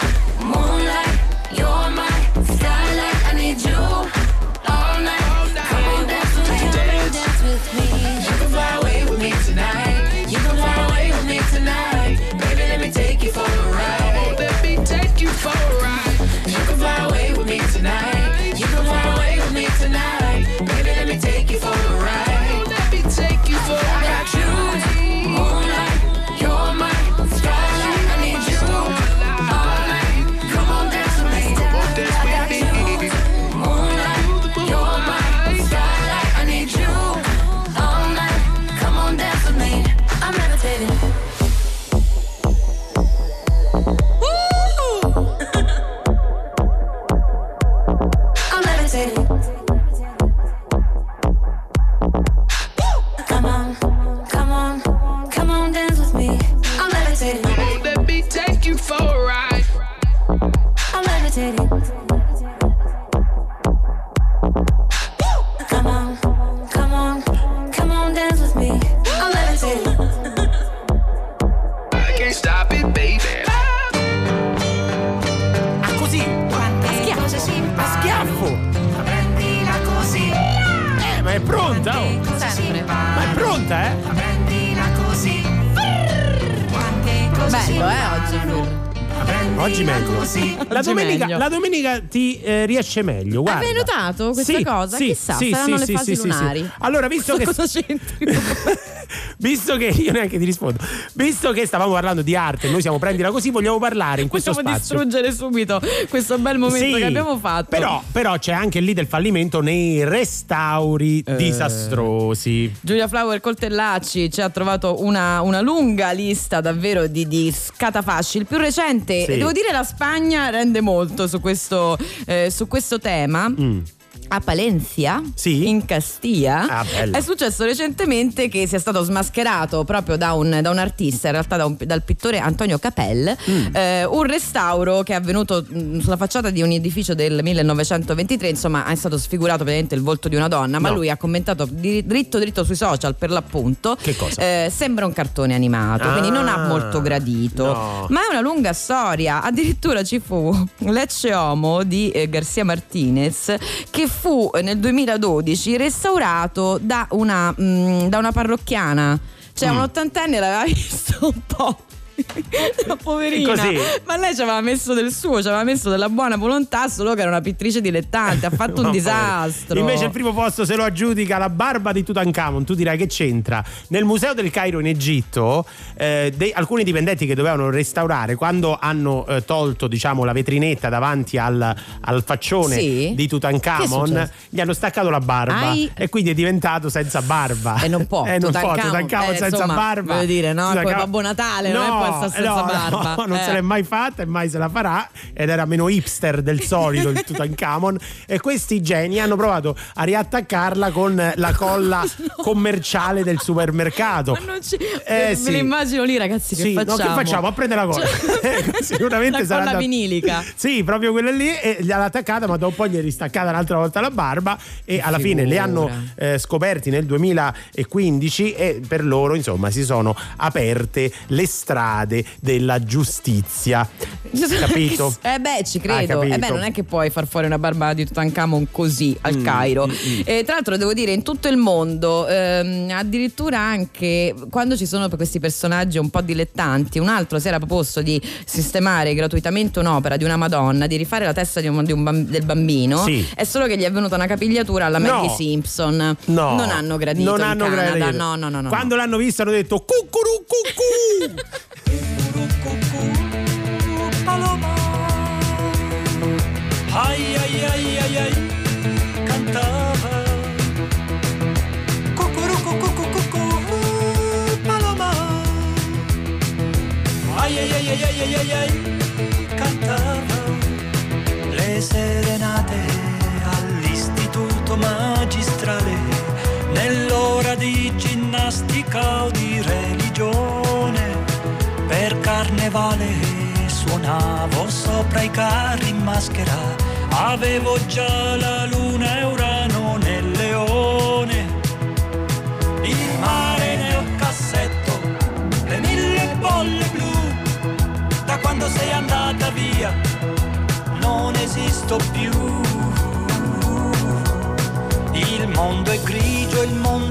domenica ti eh, riesce meglio, guarda. Avevi notato questa Sì, cosa? sì, Chissà, sì, saranno sì, le fasi lunari. Allora, visto che Cosa c'entri? visto che io neanche ti rispondo, visto che stavamo parlando di arte, noi siamo prendila così, vogliamo parlare in questo Possiamo spazio. distruggere subito questo bel momento Sì, che abbiamo fatto. Però, però c'è anche lì del fallimento nei restauri Eh. disastrosi. Giulia Flower Coltellacci ci ha trovato una, una lunga lista davvero di, di scatafasci. Il più recente, Sì. devo dire, la Spagna rende molto su questo, eh, su questo tema. Mm. A Palencia, Sì. in Castiglia, Ah, è successo recentemente che sia stato smascherato proprio da un, da un artista, in realtà da un- dal pittore Antonio Capel, Mm. eh, un restauro che è avvenuto mh, sulla facciata di un edificio del 1923, insomma è stato sfigurato praticamente il volto di una donna, ma No. lui ha commentato dritto dritto sui social per l'appunto. Che cosa? Eh, sembra un cartone animato, Ah, quindi non ha molto gradito. no. Ma è una lunga storia. Addirittura ci fu Lecce Homo di eh, Garcia Martinez che fu eh, nel 2012 restaurato da una, mm, da una parrocchiana. Cioè, Mm. un ottantenne l'aveva visto un po'. La poverina, Così? ma lei ci aveva messo del suo, ci aveva messo della buona volontà, solo che era una pittrice dilettante. Ha fatto un No, disastro. Invece il primo posto se lo aggiudica la barba di Tutankhamon. Tu dirai che c'entra. Nel museo del Cairo in Egitto, eh, dei- alcuni dipendenti che dovevano restaurare, quando hanno eh, tolto diciamo, la vetrinetta davanti al, al faccione Sì. di Tutankhamon, gli hanno staccato la barba Ai. e quindi è diventato senza barba. E non può, Eh, non può, Tutankhamon, eh, senza insomma, barba. voglio dire, no, Tutankhamon- come Babbo Natale, non è può stare senza no, barba. no, non Eh. se l'è mai fatta e mai se la farà ed era meno hipster del solito il Tutankhamon e questi geni hanno provato a riattaccarla con la colla commerciale del supermercato. Ma non ci... Eh, me sì. lo immagino lì, ragazzi. Che Sì, no, facciamo? che facciamo? A prendere la colla. Eh, Sicuramente la sarà colla da- vinilica. Sì, proprio quella lì e gliel'ha attaccata, ma dopo gli è ristaccata un'altra volta la barba e alla fine li hanno eh, scoperti nel 2015 e per loro, insomma, si sono aperte le strade della giustizia. Capito? Eh beh, ci Hai credo. Eh beh, non è che puoi far fuori una barba di Tutankhamon così al Mm, Cairo. E tra l'altro devo dire, in tutto il mondo, ehm, addirittura anche quando ci sono questi personaggi un po' dilettanti, un altro si era proposto di sistemare gratuitamente un'opera di una Madonna, di rifare la testa di un- di un bam- del bambino. Sì. È solo che gli è venuta una capigliatura alla No. Maggie Simpson. No, Non hanno gradito. Non hanno Canada. gradito. No, no, no, no. Quando l'hanno visto hanno detto cucuru cucù. Paloma. Ay, ay, ay, ay, ay. cantava. Cucurucu, cucu, cucu, paloma. Ai ai ai ai ai ai ai, cantava le serenate all'istituto magistrale nell'ora di ginnastica o di religione per carnevale suonavo sopra i carri in maschera. Avevo già la luna e Urano nel leone. Il mare nel cassetto le mille bolle blu. Da quando sei andata via non esisto più. Il mondo è grigio, il mondo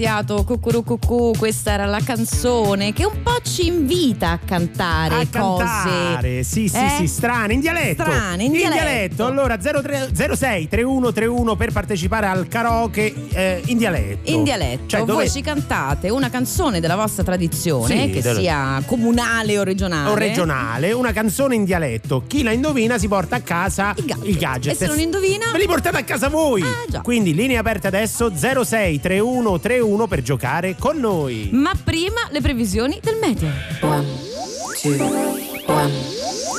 maestro Battiato, cucurucucù, questa era la canzone che un po' ci invita a cantare a cose. cantare, sì, sì, Eh? sì, strane, in dialetto. Strane, in dialetto. Allora 03 06 3131 per partecipare al karaoke eh, in dialetto. In dialetto, Cioè, dove- voi ci cantate una canzone della vostra tradizione, Sì, che del- sia comunale o regionale. o regionale, una canzone in dialetto. Chi la indovina si porta a casa il gadget. E se non indovina? Ve li portate a casa voi. già. Quindi linee aperte adesso 06 3131 per giocare con noi. Ma prima le previsioni del meteo. One, two, one,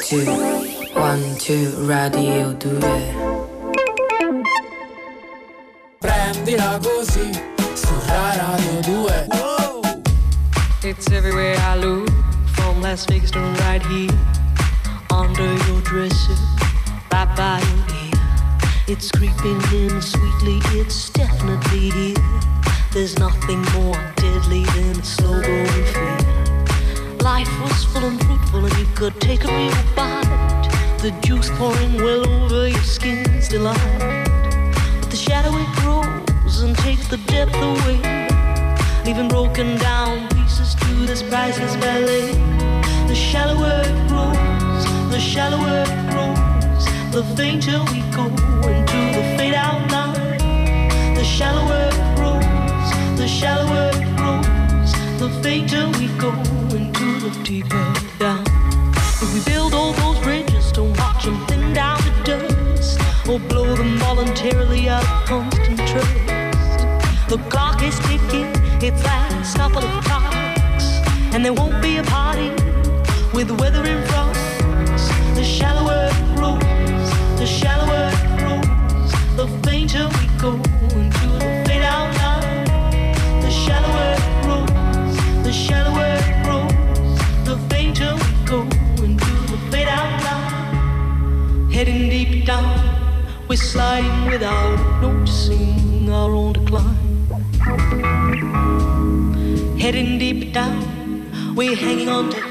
two, one, two, radio 2. Prendila così su Radio 2 It's everywhere I look, from Las Vegas to right here, under your dresser, right by your ear. It's creeping in sweetly, it's definitely here. There's nothing more deadly than a slow growing fear. Life was full and fruitful, and you could take a real bite. The juice pouring well over your skin's delight. The depth away leaving broken down pieces to this priceless ballet. The shallower it grows, the shallower it grows, the fainter we go into the fade out line. The shallower it grows, the shallower it grows, the fainter we go into the deeper down. If we build all those bridges, don't watch them thin down to dust, or blow them voluntarily out of constant trust. The clock is ticking, its last couple of clocks, and there won't be a party with the weather in front. The shallower it grows, the shallower it grows, the fainter we go into the fade out line. The shallower it grows, the shallower it grows, the fainter we go into the fade out line. Heading deep down, we're sliding without noticing our own decline. Heading deep down, We're hanging on to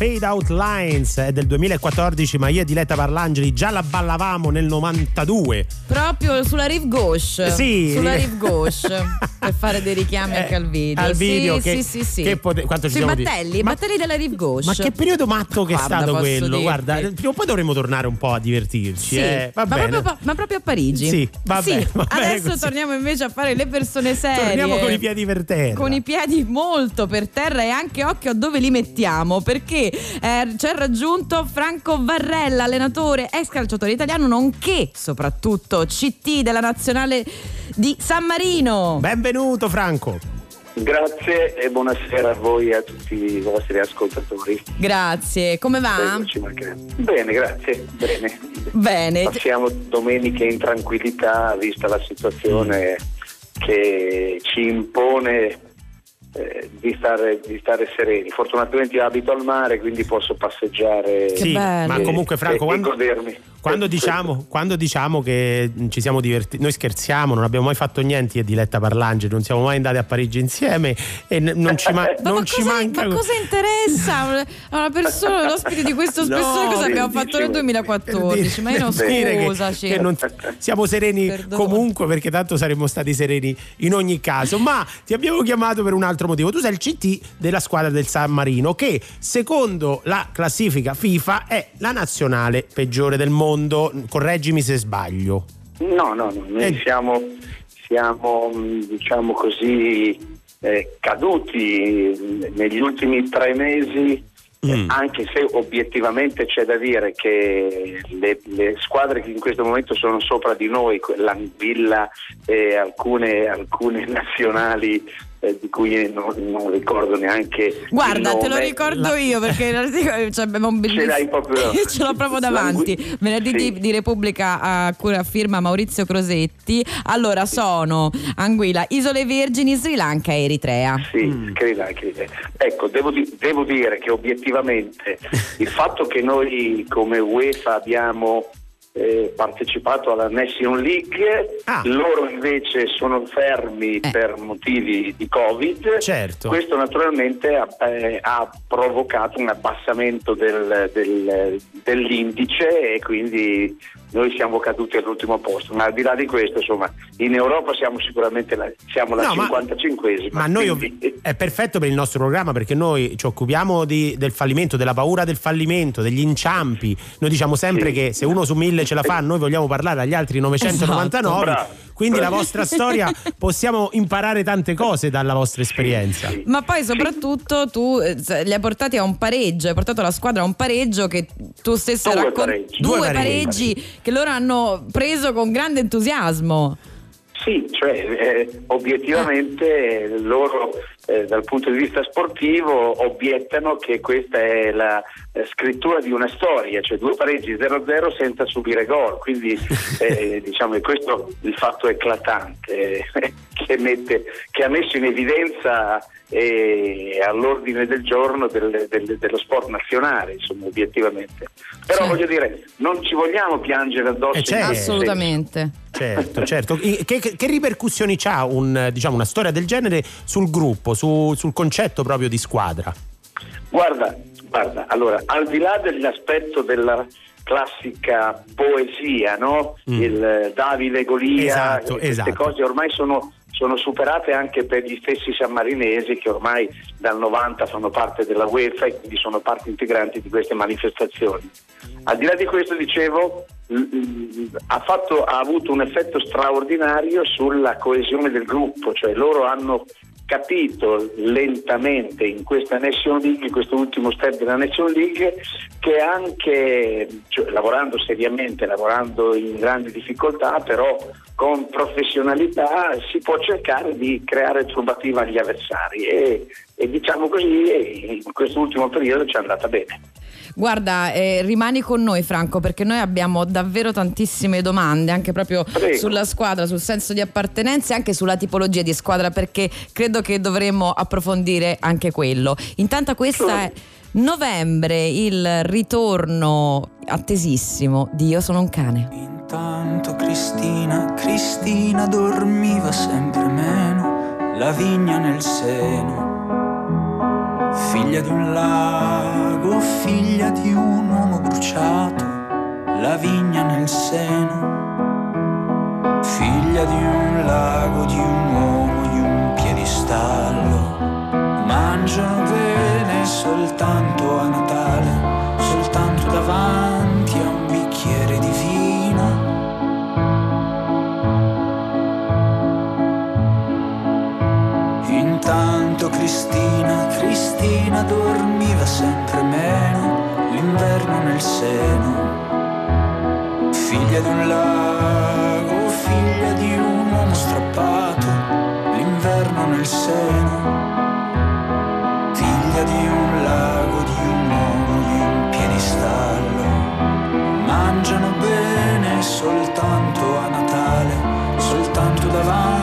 Fade Out Lines è del 2014, ma io e Diletta Parlangeli già la ballavamo nel 92. Proprio sulla rive gauche. Sì. Sulla rive gauche. per fare dei richiami anche al video. al video sì, che- sì, sì, sì. che pote- quanto ci Sui battelli, i Ma- battelli della rive gauche. Ma che periodo matto che è Guarda, stato posso quello? dirti. Guarda, prima o poi dovremmo tornare un po' a divertirci. Sì, eh. Va ma, bene. proprio, ma proprio a Parigi. Sì, va Sì, bene, va Adesso così. torniamo invece a fare le persone serie. Torniamo con i piedi per terra. Con i piedi molto per terra e anche occhio a dove li mettiamo perché eh, ci ha raggiunto Franco Varrella, allenatore, ex calciatore italiano, nonché soprattutto CT della nazionale di San Marino. Benvenuto Franco. Grazie e buonasera a voi e a tutti i vostri ascoltatori. Grazie, come va? Bene, grazie. Bene. Bene. Passiamo domeniche in tranquillità, vista la situazione che ci impone eh, di, stare, di stare sereni. Fortunatamente io abito al mare, quindi posso passeggiare Sì, ma e- comunque Franco, e, quando- e godermi. Quando diciamo, quando diciamo che ci siamo divertiti, noi scherziamo, non abbiamo mai fatto niente io e Diletta Parlangeli, non siamo mai andati a Parigi insieme e n- non ci, ma- Ma, non ma ci cosa, manca. ma cosa interessa a una persona, l'ospite di questo spessore, No, cosa abbiamo fatto nel 2014? Ma io non dire che- scusaci. che non- siamo sereni Perdono. comunque perché tanto saremmo stati sereni in ogni caso. Ma ti abbiamo chiamato per un altro motivo. Tu sei il CT della squadra del San Marino, che secondo la classifica FIFA è la nazionale peggiore del mondo. Correggimi se sbaglio. No, no, no, noi Eh. siamo, siamo mh, diciamo così, eh, caduti negli ultimi tre mesi, eh, anche se obiettivamente c'è da dire che le, le squadre che in questo momento sono sopra di noi, l'Anvilla e alcune, alcune nazionali eh, di cui non, non ricordo neanche il Guarda, te lo ricordo io perché cioè, abbiamo un Ce l'hai proprio- Ce l'ho proprio davanti. Venerdì di, di Repubblica a cura firma Maurizio Crosetti. Allora sono Anguilla, Isole Vergini, Sri Lanka e Eritrea. Sì, Sri Lanka, Eritrea. Ecco, devo, di- devo dire che obiettivamente il fatto che noi come UEFA abbiamo eh, partecipato alla Nation League, loro invece sono fermi per motivi di Covid. Certo. Questo naturalmente ha, eh, ha provocato un abbassamento del- del- dell'indice e quindi noi siamo caduti all'ultimo posto. Ma al di là di questo, insomma, in Europa siamo sicuramente la, siamo la No, ma- 55esima. Ma noi quindi- è perfetto per il nostro programma perché noi ci occupiamo di- del fallimento, della paura del fallimento, degli inciampi. Noi diciamo sempre che se uno su mille ce la fa, noi vogliamo parlare agli altri 999. Esatto. Quindi la vostra storia possiamo imparare tante cose dalla vostra esperienza. Ma poi soprattutto tu eh, li hai portati a un pareggio, hai portato la squadra a un pareggio che tu stesso Due raccon- pareggi. due Due pareggi pareggi. che loro hanno preso con grande entusiasmo. Sì, cioè eh, obiettivamente eh, loro eh, dal punto di vista sportivo obiettano che questa è la eh, scrittura di una storia, cioè due pareggi 0-0 senza subire gol, quindi eh, diciamo che questo il fatto eclatante che, mette- che ha messo in evidenza eh, all'ordine del giorno del- del- dello sport nazionale, insomma obiettivamente. Però voglio dire, non ci vogliamo piangere addosso. Eh, certo. Assolutamente. Certo, certo. Che, che- che ripercussioni ha un, diciamo, una storia del genere sul gruppo, su- sul concetto proprio di squadra? Guarda, guarda, allora, al di là dell'aspetto della, classica poesia, no? Mm. Il Davide Golia, Esatto, queste esatto. cose ormai sono, sono superate anche per gli stessi sammarinesi che ormai dal 90 fanno parte della UEFA e quindi sono parte integrante di queste manifestazioni. Al di là di questo, dicevo, ha, fatto- ha avuto un effetto straordinario sulla coesione del gruppo, cioè loro hanno capito lentamente in questa Nation League, in questo ultimo step della Nation League, che anche cioè, lavorando seriamente, lavorando in grandi difficoltà, però con professionalità si può cercare di creare turbativa agli avversari e, e diciamo così in questo ultimo periodo ci è andata bene. Guarda, eh, rimani con noi Franco perché noi abbiamo davvero tantissime domande anche proprio Prego. sulla squadra, sul senso di appartenenza e anche sulla tipologia di squadra perché credo che dovremmo approfondire anche quello. Intanto questa è novembre, il ritorno attesissimo di Io sono un cane. Intanto Cristina, Cristina dormiva sempre meno, la vigna nel seno. Figlia di un lago, figlia di un uomo bruciato, la vigna nel seno. Figlia di un lago, di un uomo, di un piedistallo. Mangiano bene soltanto a Natale, nel seno. Figlia di un lago, figlia di un uomo strappato, l'inverno nel seno. Figlia di un lago, di un uomo, di un piedistallo. Mangiano bene soltanto a Natale, soltanto davanti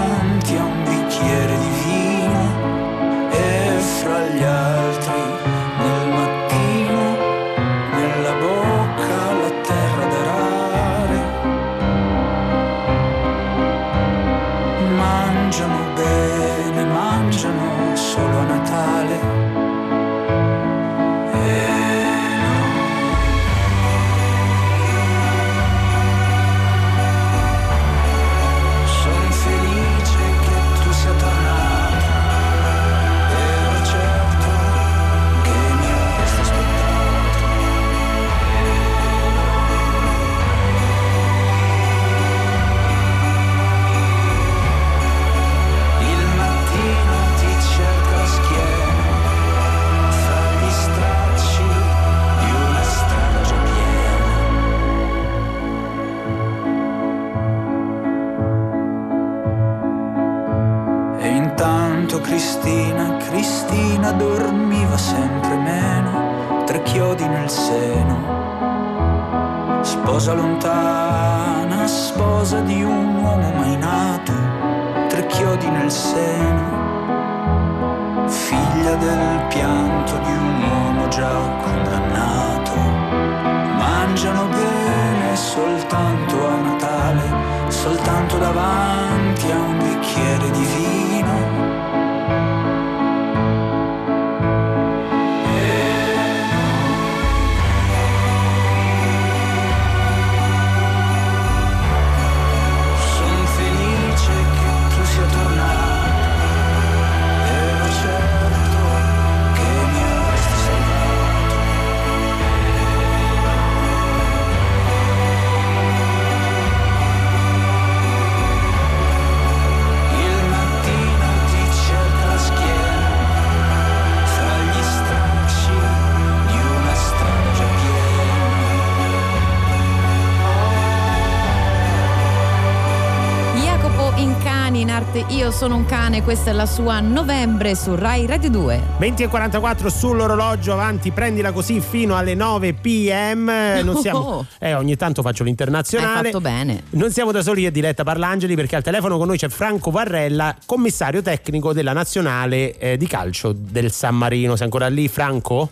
sono un cane, questa è la sua novembre su Rai Radio 2. 20 e 44 sull'orologio avanti, prendila così fino alle 9 pm. Non siamo, Oh. eh, ogni tanto faccio l'internazionale. Hai fatto bene. Non siamo da soli a diretta Parlangeli perché al telefono con noi c'è Franco Varrella, commissario tecnico della nazionale eh, di calcio del San Marino. Sei ancora lì, Franco?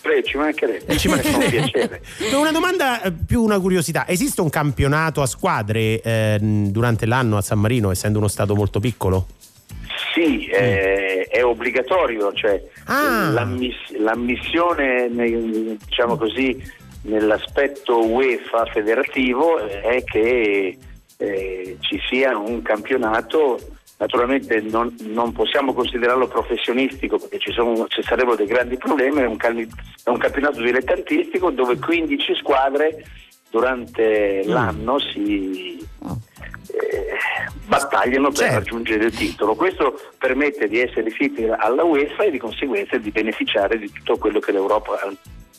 Prego, ci mancherebbe. Ci Fa un mancherebbe. Una domanda eh, più una curiosità: esiste un campionato a squadre eh, durante l'anno a San Marino, essendo uno stato molto piccolo? Sì, eh, è obbligatorio, cioè Ah. l'ammiss- l'ammissione diciamo così, nell'aspetto UEFA federativo eh, è che eh, ci sia un campionato, naturalmente non, non possiamo considerarlo professionistico perché ci, sono, ci sarebbero dei grandi problemi, è un, cal- è un campionato dilettantistico dove 15 squadre durante l'anno si eh, battagliano per Certo. raggiungere il titolo. Questo permette di essere iscritti alla UEFA e di conseguenza di beneficiare di tutto quello che l'Europa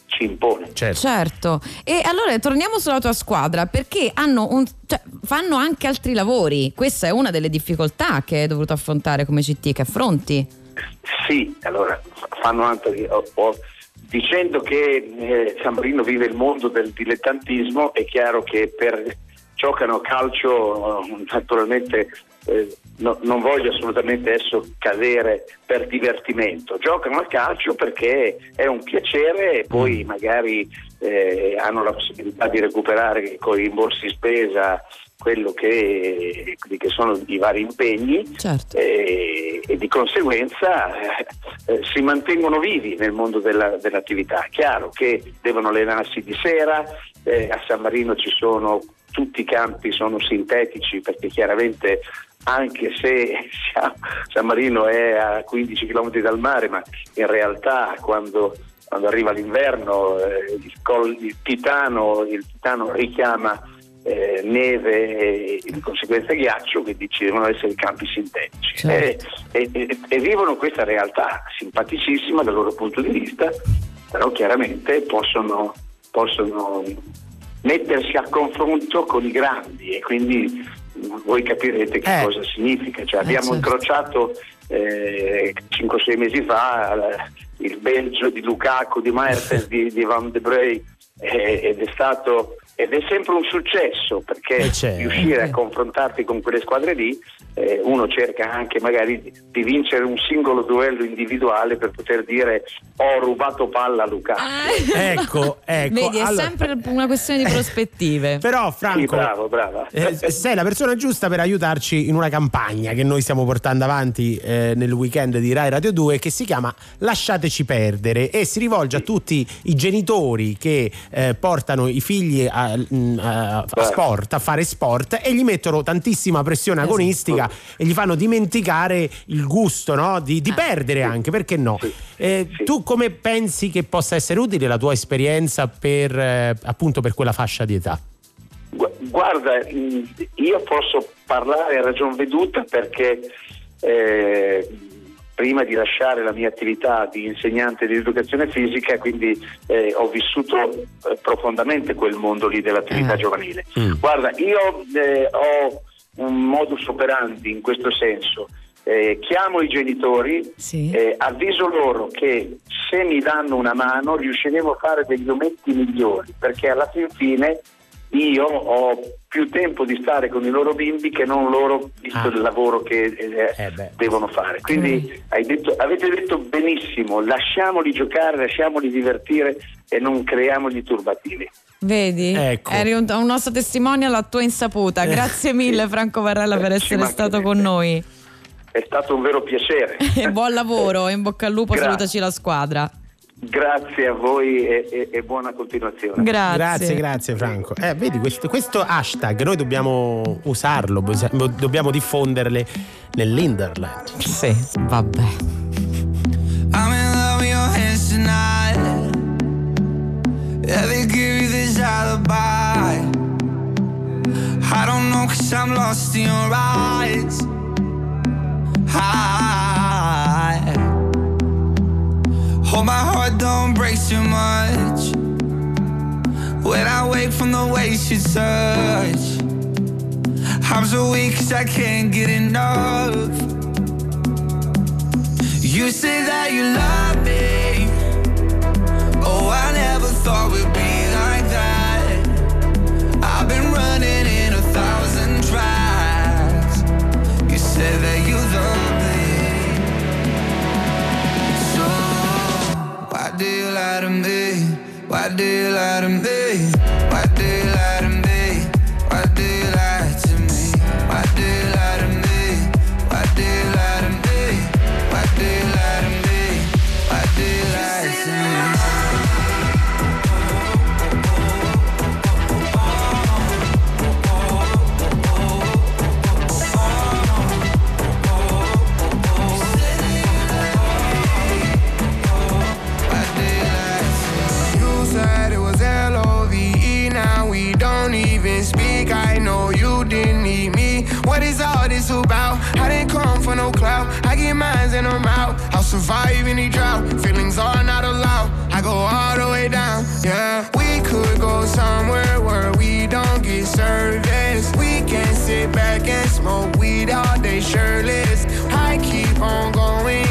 ci impone. Certo. E allora torniamo sulla tua squadra perché hanno un, cioè, fanno anche altri lavori. Questa è una delle difficoltà che hai dovuto affrontare come CT, che affronti. Sì, allora fanno ho- dicendo che eh, San Marino vive il mondo del dilettantismo, è chiaro che per giocano a calcio eh, naturalmente eh, no- non voglio assolutamente adesso cadere per divertimento, giocano al calcio perché è un piacere e poi magari eh, hanno la possibilità di recuperare con i rimborsi spesa quello che, che sono i vari impegni e, e di conseguenza eh, eh, si mantengono vivi nel mondo della- dell'attività. Chiaro che devono allenarsi di sera, eh, a San Marino ci sono tutti i campi sono sintetici perché chiaramente anche se San Marino è a 15 km dal mare, ma in realtà quando, quando arriva l'inverno eh, il, col- il titano, il titano richiama eh, neve e di conseguenza ghiaccio, quindi ci devono essere campi sintetici. E, e- e- e vivono questa realtà simpaticissima dal loro punto di vista, però chiaramente possono, possono mettersi a confronto con i grandi e quindi voi capirete che cosa significa. Cioè, abbiamo certo. incrociato eh, 5-6 mesi fa eh, il Belgio di Lukaku, di Mertens, di, di Van de Brey eh, ed è stato ed è sempre un successo perché riuscire a confrontarti con quelle squadre lì eh, uno cerca anche magari di, vincere un singolo duello individuale per poter dire ho rubato palla a Lukaku Ecco, ecco. Vedi, è allora- sempre una questione di prospettive. Però Franco, Sì, bravo, brava. eh, sei la persona giusta per aiutarci in una campagna che noi stiamo portando avanti eh, nel weekend di Rai Radio 2 che si chiama Lasciateci perdere e si rivolge a tutti i genitori che eh, portano i figli a, mm, a- a sport, a fare sport e gli mettono tantissima pressione agonistica e gli fanno dimenticare il gusto no? di, di perdere anche, perché no? Eh, Tu come pensi che possa essere utile la tua esperienza per eh, appunto per quella fascia di età? Gu- Guarda, mh, io posso parlare a ragion veduta perché eh, prima di lasciare la mia attività di insegnante di educazione fisica, quindi eh, ho vissuto eh, profondamente quel mondo lì dell'attività giovanile. Guarda, io eh, ho un modus operandi in questo senso. Eh, chiamo i genitori, eh, avviso loro che se mi danno una mano riusciremo a fare degli ometti migliori, perché alla fin fine io ho più tempo di stare con i loro bimbi che non loro, visto il lavoro che eh, devono fare. Quindi hai detto- avete detto benissimo, lasciamoli giocare, lasciamoli divertire e non creiamogli turbativi. Vedi? Ecco. Eri un, un nostro testimonial a tua insaputa. Grazie mille Franco Varella per essere stato con noi. È stato un vero piacere. E buon lavoro, in bocca al lupo, Grazie. salutaci la squadra. Grazie a voi e, e- e buona continuazione. Grazie, grazie Franco. Eh, vedi, questo, questo hashtag noi dobbiamo usarlo, dobbiamo diffonderle nell'Interland. Sì, vabbè. I'm in love with your hands tonight. Yeah, they give you this alibi. I don't know, cause I'm lost in your eyes. I hope my heart don't break too much. When I wake from the way you touch, I'm so weak cause I can't get enough. You say that you love me. Oh, I never thought we'd be Why do you lie to me? Mines and I'm out. I'll survive any drought. Feelings are not allowed. I go all the way down. Yeah, we could go somewhere where we don't get service. We can sit back and smoke weed all day shirtless. I keep on going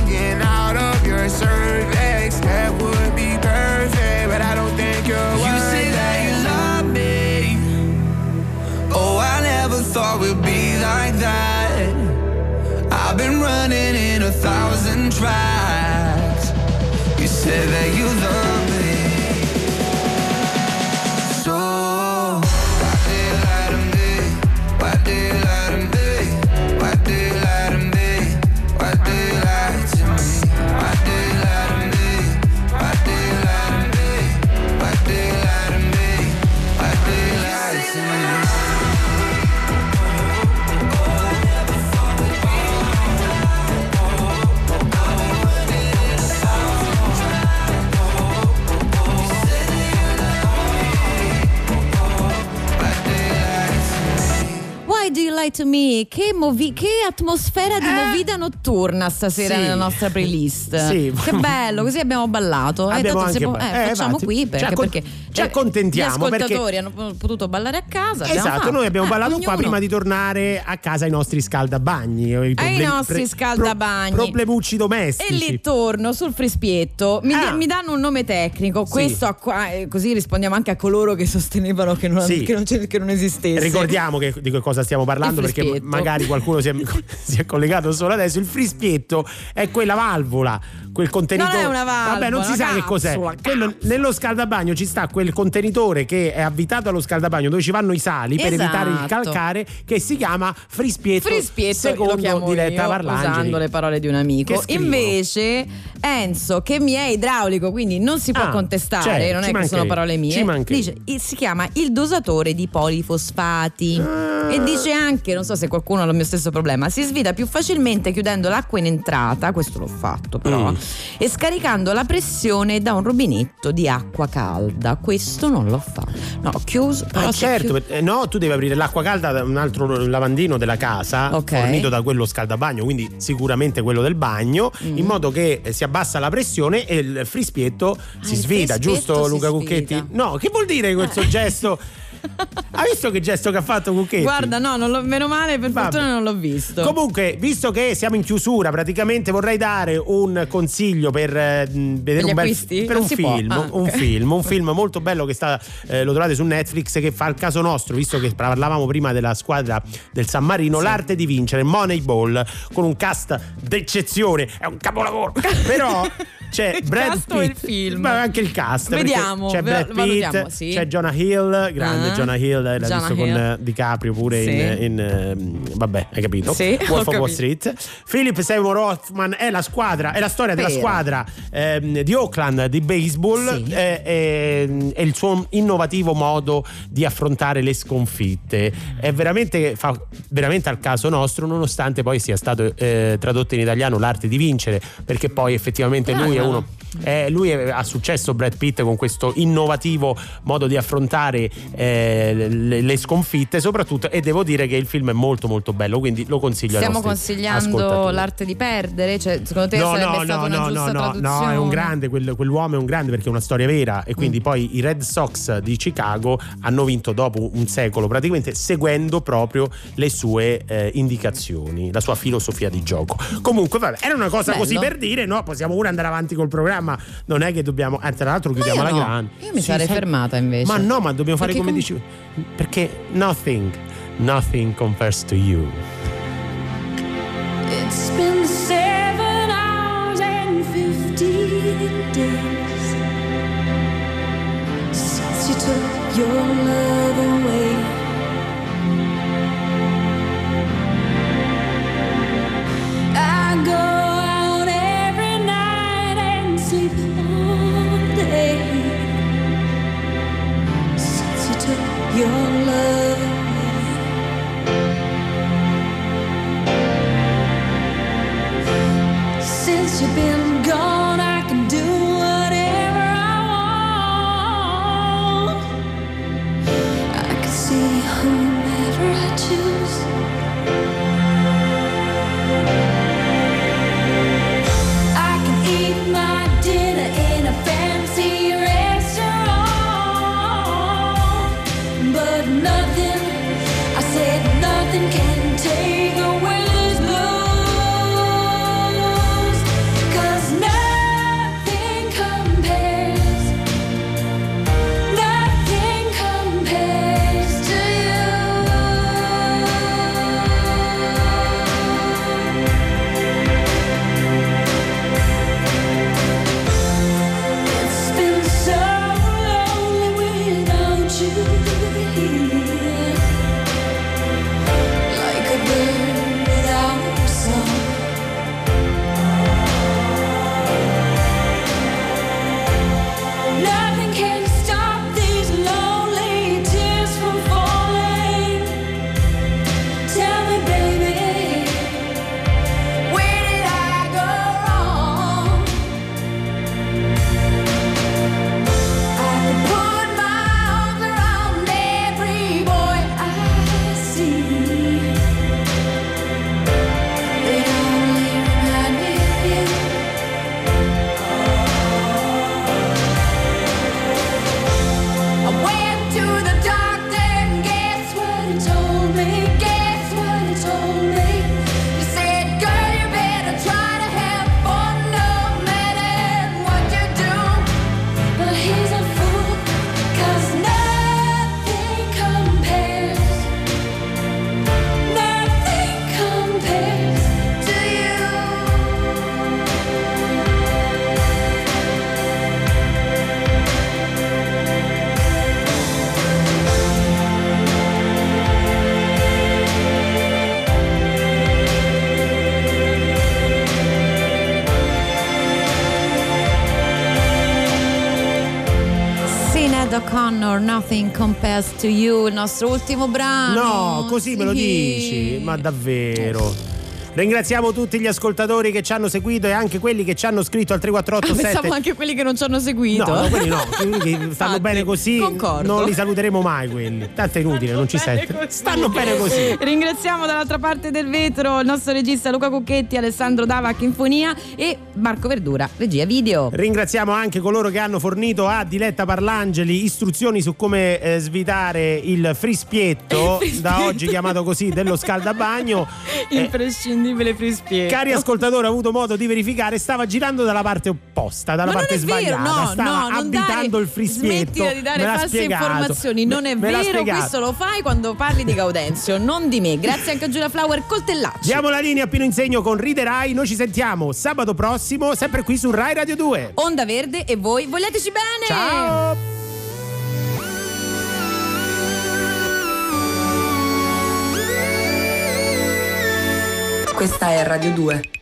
try lie to me? Che, movi- che atmosfera di movida notturna stasera Sì. nella nostra playlist. Sì. Che bello, così abbiamo ballato. E Abbiamo può- ba- eh, eh, facciamo infatti, qui ci perché, accon- perché ci eh, accontentiamo, Gli ascoltatori hanno po- potuto ballare a casa. Esatto, noi abbiamo Eh, parlato qua ognuno. prima di tornare a casa ai nostri scaldabagni. I, problemi- nostri pre- scaldabagni. pro- problemucci E domestici. lì torno sul frispietto, mi, Ah. mi danno un nome tecnico, questo a qua- eh, così rispondiamo anche a coloro che sostenevano che non, che non, che non esistesse. Ricordiamo che, di che cosa stiamo parlando Il perché frispietto. magari qualcuno si è, si è collegato solo adesso. Il frispietto è quella valvola, quel contenitore. Non è una valvola, Vabbè, non si sa che cos'è. Quello- nello scaldabagno ci sta quel contenitore che è avvitato allo scaldabagno dove ci vanno i sali per Esatto. evitare il calcare che si chiama frispietto. Frispietto secondo lo chiamo Diletta io, Parlangeli. usando le parole di un amico. Invece Enzo, che mi è idraulico, quindi non si può Ah, contestare, cioè, non è che sono parole mie. Dice, si chiama il dosatore di polifosfati. Ah. E dice anche, non so se qualcuno ha lo mio stesso problema, si svita più facilmente chiudendo l'acqua in entrata, questo l'ho fatto però, Mm. e scaricando la pressione da un rubinetto di acqua calda. Questo non l'ho fatto. No, ho chiuso. Ah, se certo, chiu- per- eh, no, tu devi aprire l'acqua calda da un altro lavandino della casa, Ok. fornito da quello scaldabagno, quindi sicuramente quello del bagno, Mm. in modo che eh, si abbassa la pressione e il frispietto si Ah, il svita, giusto si Luca svita. Cucchetti? No, che vuol dire questo gesto? Hai visto che gesto che ha fatto Cucchetti? Guarda, no, non l'ho- meno male, per Vabbè. fortuna non l'ho visto. Comunque, visto che siamo in chiusura, praticamente vorrei dare un consiglio per eh, vedere gli un bel per un film, Ah, un film, un film molto bello che sta eh, lo trovate su Netflix che fa il caso nostro, visto che parlavamo prima della squadra del San Marino, l'arte di vincere, Moneyball con un cast d'eccezione, è un capolavoro. Però c'è Il Brad cast o il Pitt, film? ma anche il cast, Vediamo, c'è Brad Pitt, sì. c'è Jonah Hill, grande Ah. Jonah Hill, l'hai Jonah visto con Hill. eh, DiCaprio pure Sì. in, in, ehm, vabbè, hai capito? Sì, Wolf of Wall. Street. Philip Seymour Hoffman è la squadra, è la storia della Vero. squadra ehm, di Oakland di baseball Sì. eh, eh, e il suo innovativo modo di affrontare le sconfitte. È veramente, fa veramente al caso nostro, nonostante poi sia stato eh, tradotto in italiano l'arte di vincere, perché poi effettivamente lui día eh, lui ha successo Brad Pitt con questo innovativo modo di affrontare eh, le, le sconfitte, soprattutto. E devo dire che il film è molto, molto bello. Quindi lo consiglio Stiamo consigliando l'arte di perdere? Cioè, secondo te No, sarebbe no, no, no, no, no, no, è un grande, quel- quell'uomo è un grande perché è una storia vera e Mm. quindi poi i Red Sox di Chicago hanno vinto dopo un secolo, praticamente seguendo proprio le sue eh, indicazioni, la sua filosofia di gioco. Comunque, vabbè, era una cosa Bello. così per dire, no? Possiamo pure andare avanti col programma, non è che dobbiamo, eh, tra l'altro chiudiamo la no. grande. Io mi Sì, sarei sai- fermata invece. Ma no, ma dobbiamo fare Perché come com- dicevi, perché nothing, nothing compares to you. It's been seven hours and fifteen days since you took your love away. I go your love to You, il nostro ultimo brano. No, così me lo Sì. dici? Ma davvero. Ringraziamo tutti gli ascoltatori che ci hanno seguito e anche quelli che ci hanno scritto al 3487. Pensavo anche quelli che non ci hanno seguito. No, no, quelli no, quelli stanno bene così. concordo. Non li saluteremo mai quelli. Tanto è inutile, non ci sente. Stanno bene così. Ringraziamo dall'altra parte del vetro il nostro regista Luca Cucchetti, Alessandro Davac in fonia e Marco Verdura, regia video. Ringraziamo anche coloro che hanno fornito a Diletta Parlangeli istruzioni su come eh, svitare il frispietto, da oggi chiamato così, dello scaldabagno. Eh, Imprescindibile frispietto. Cari ascoltatori, ho avuto modo di verificare, stava girando dalla parte opposta, dalla Ma non parte è vero, sbagliata, no, stava no, non abitando dare- il frispietto. Smettila di dare Me false spiegato. informazioni, non è Me- me l'ha vero, spiegato. questo lo fai quando parli di Gaudenzio, non di me. Grazie anche a Giulia Flower Coltellacci. Diamo la linea a Pino Insegno con Riderai, noi ci sentiamo sabato prossimo, sempre qui su Rai Radio 2. Onda Verde e voi vogliateci bene. Ciao. Questa è Radio 2.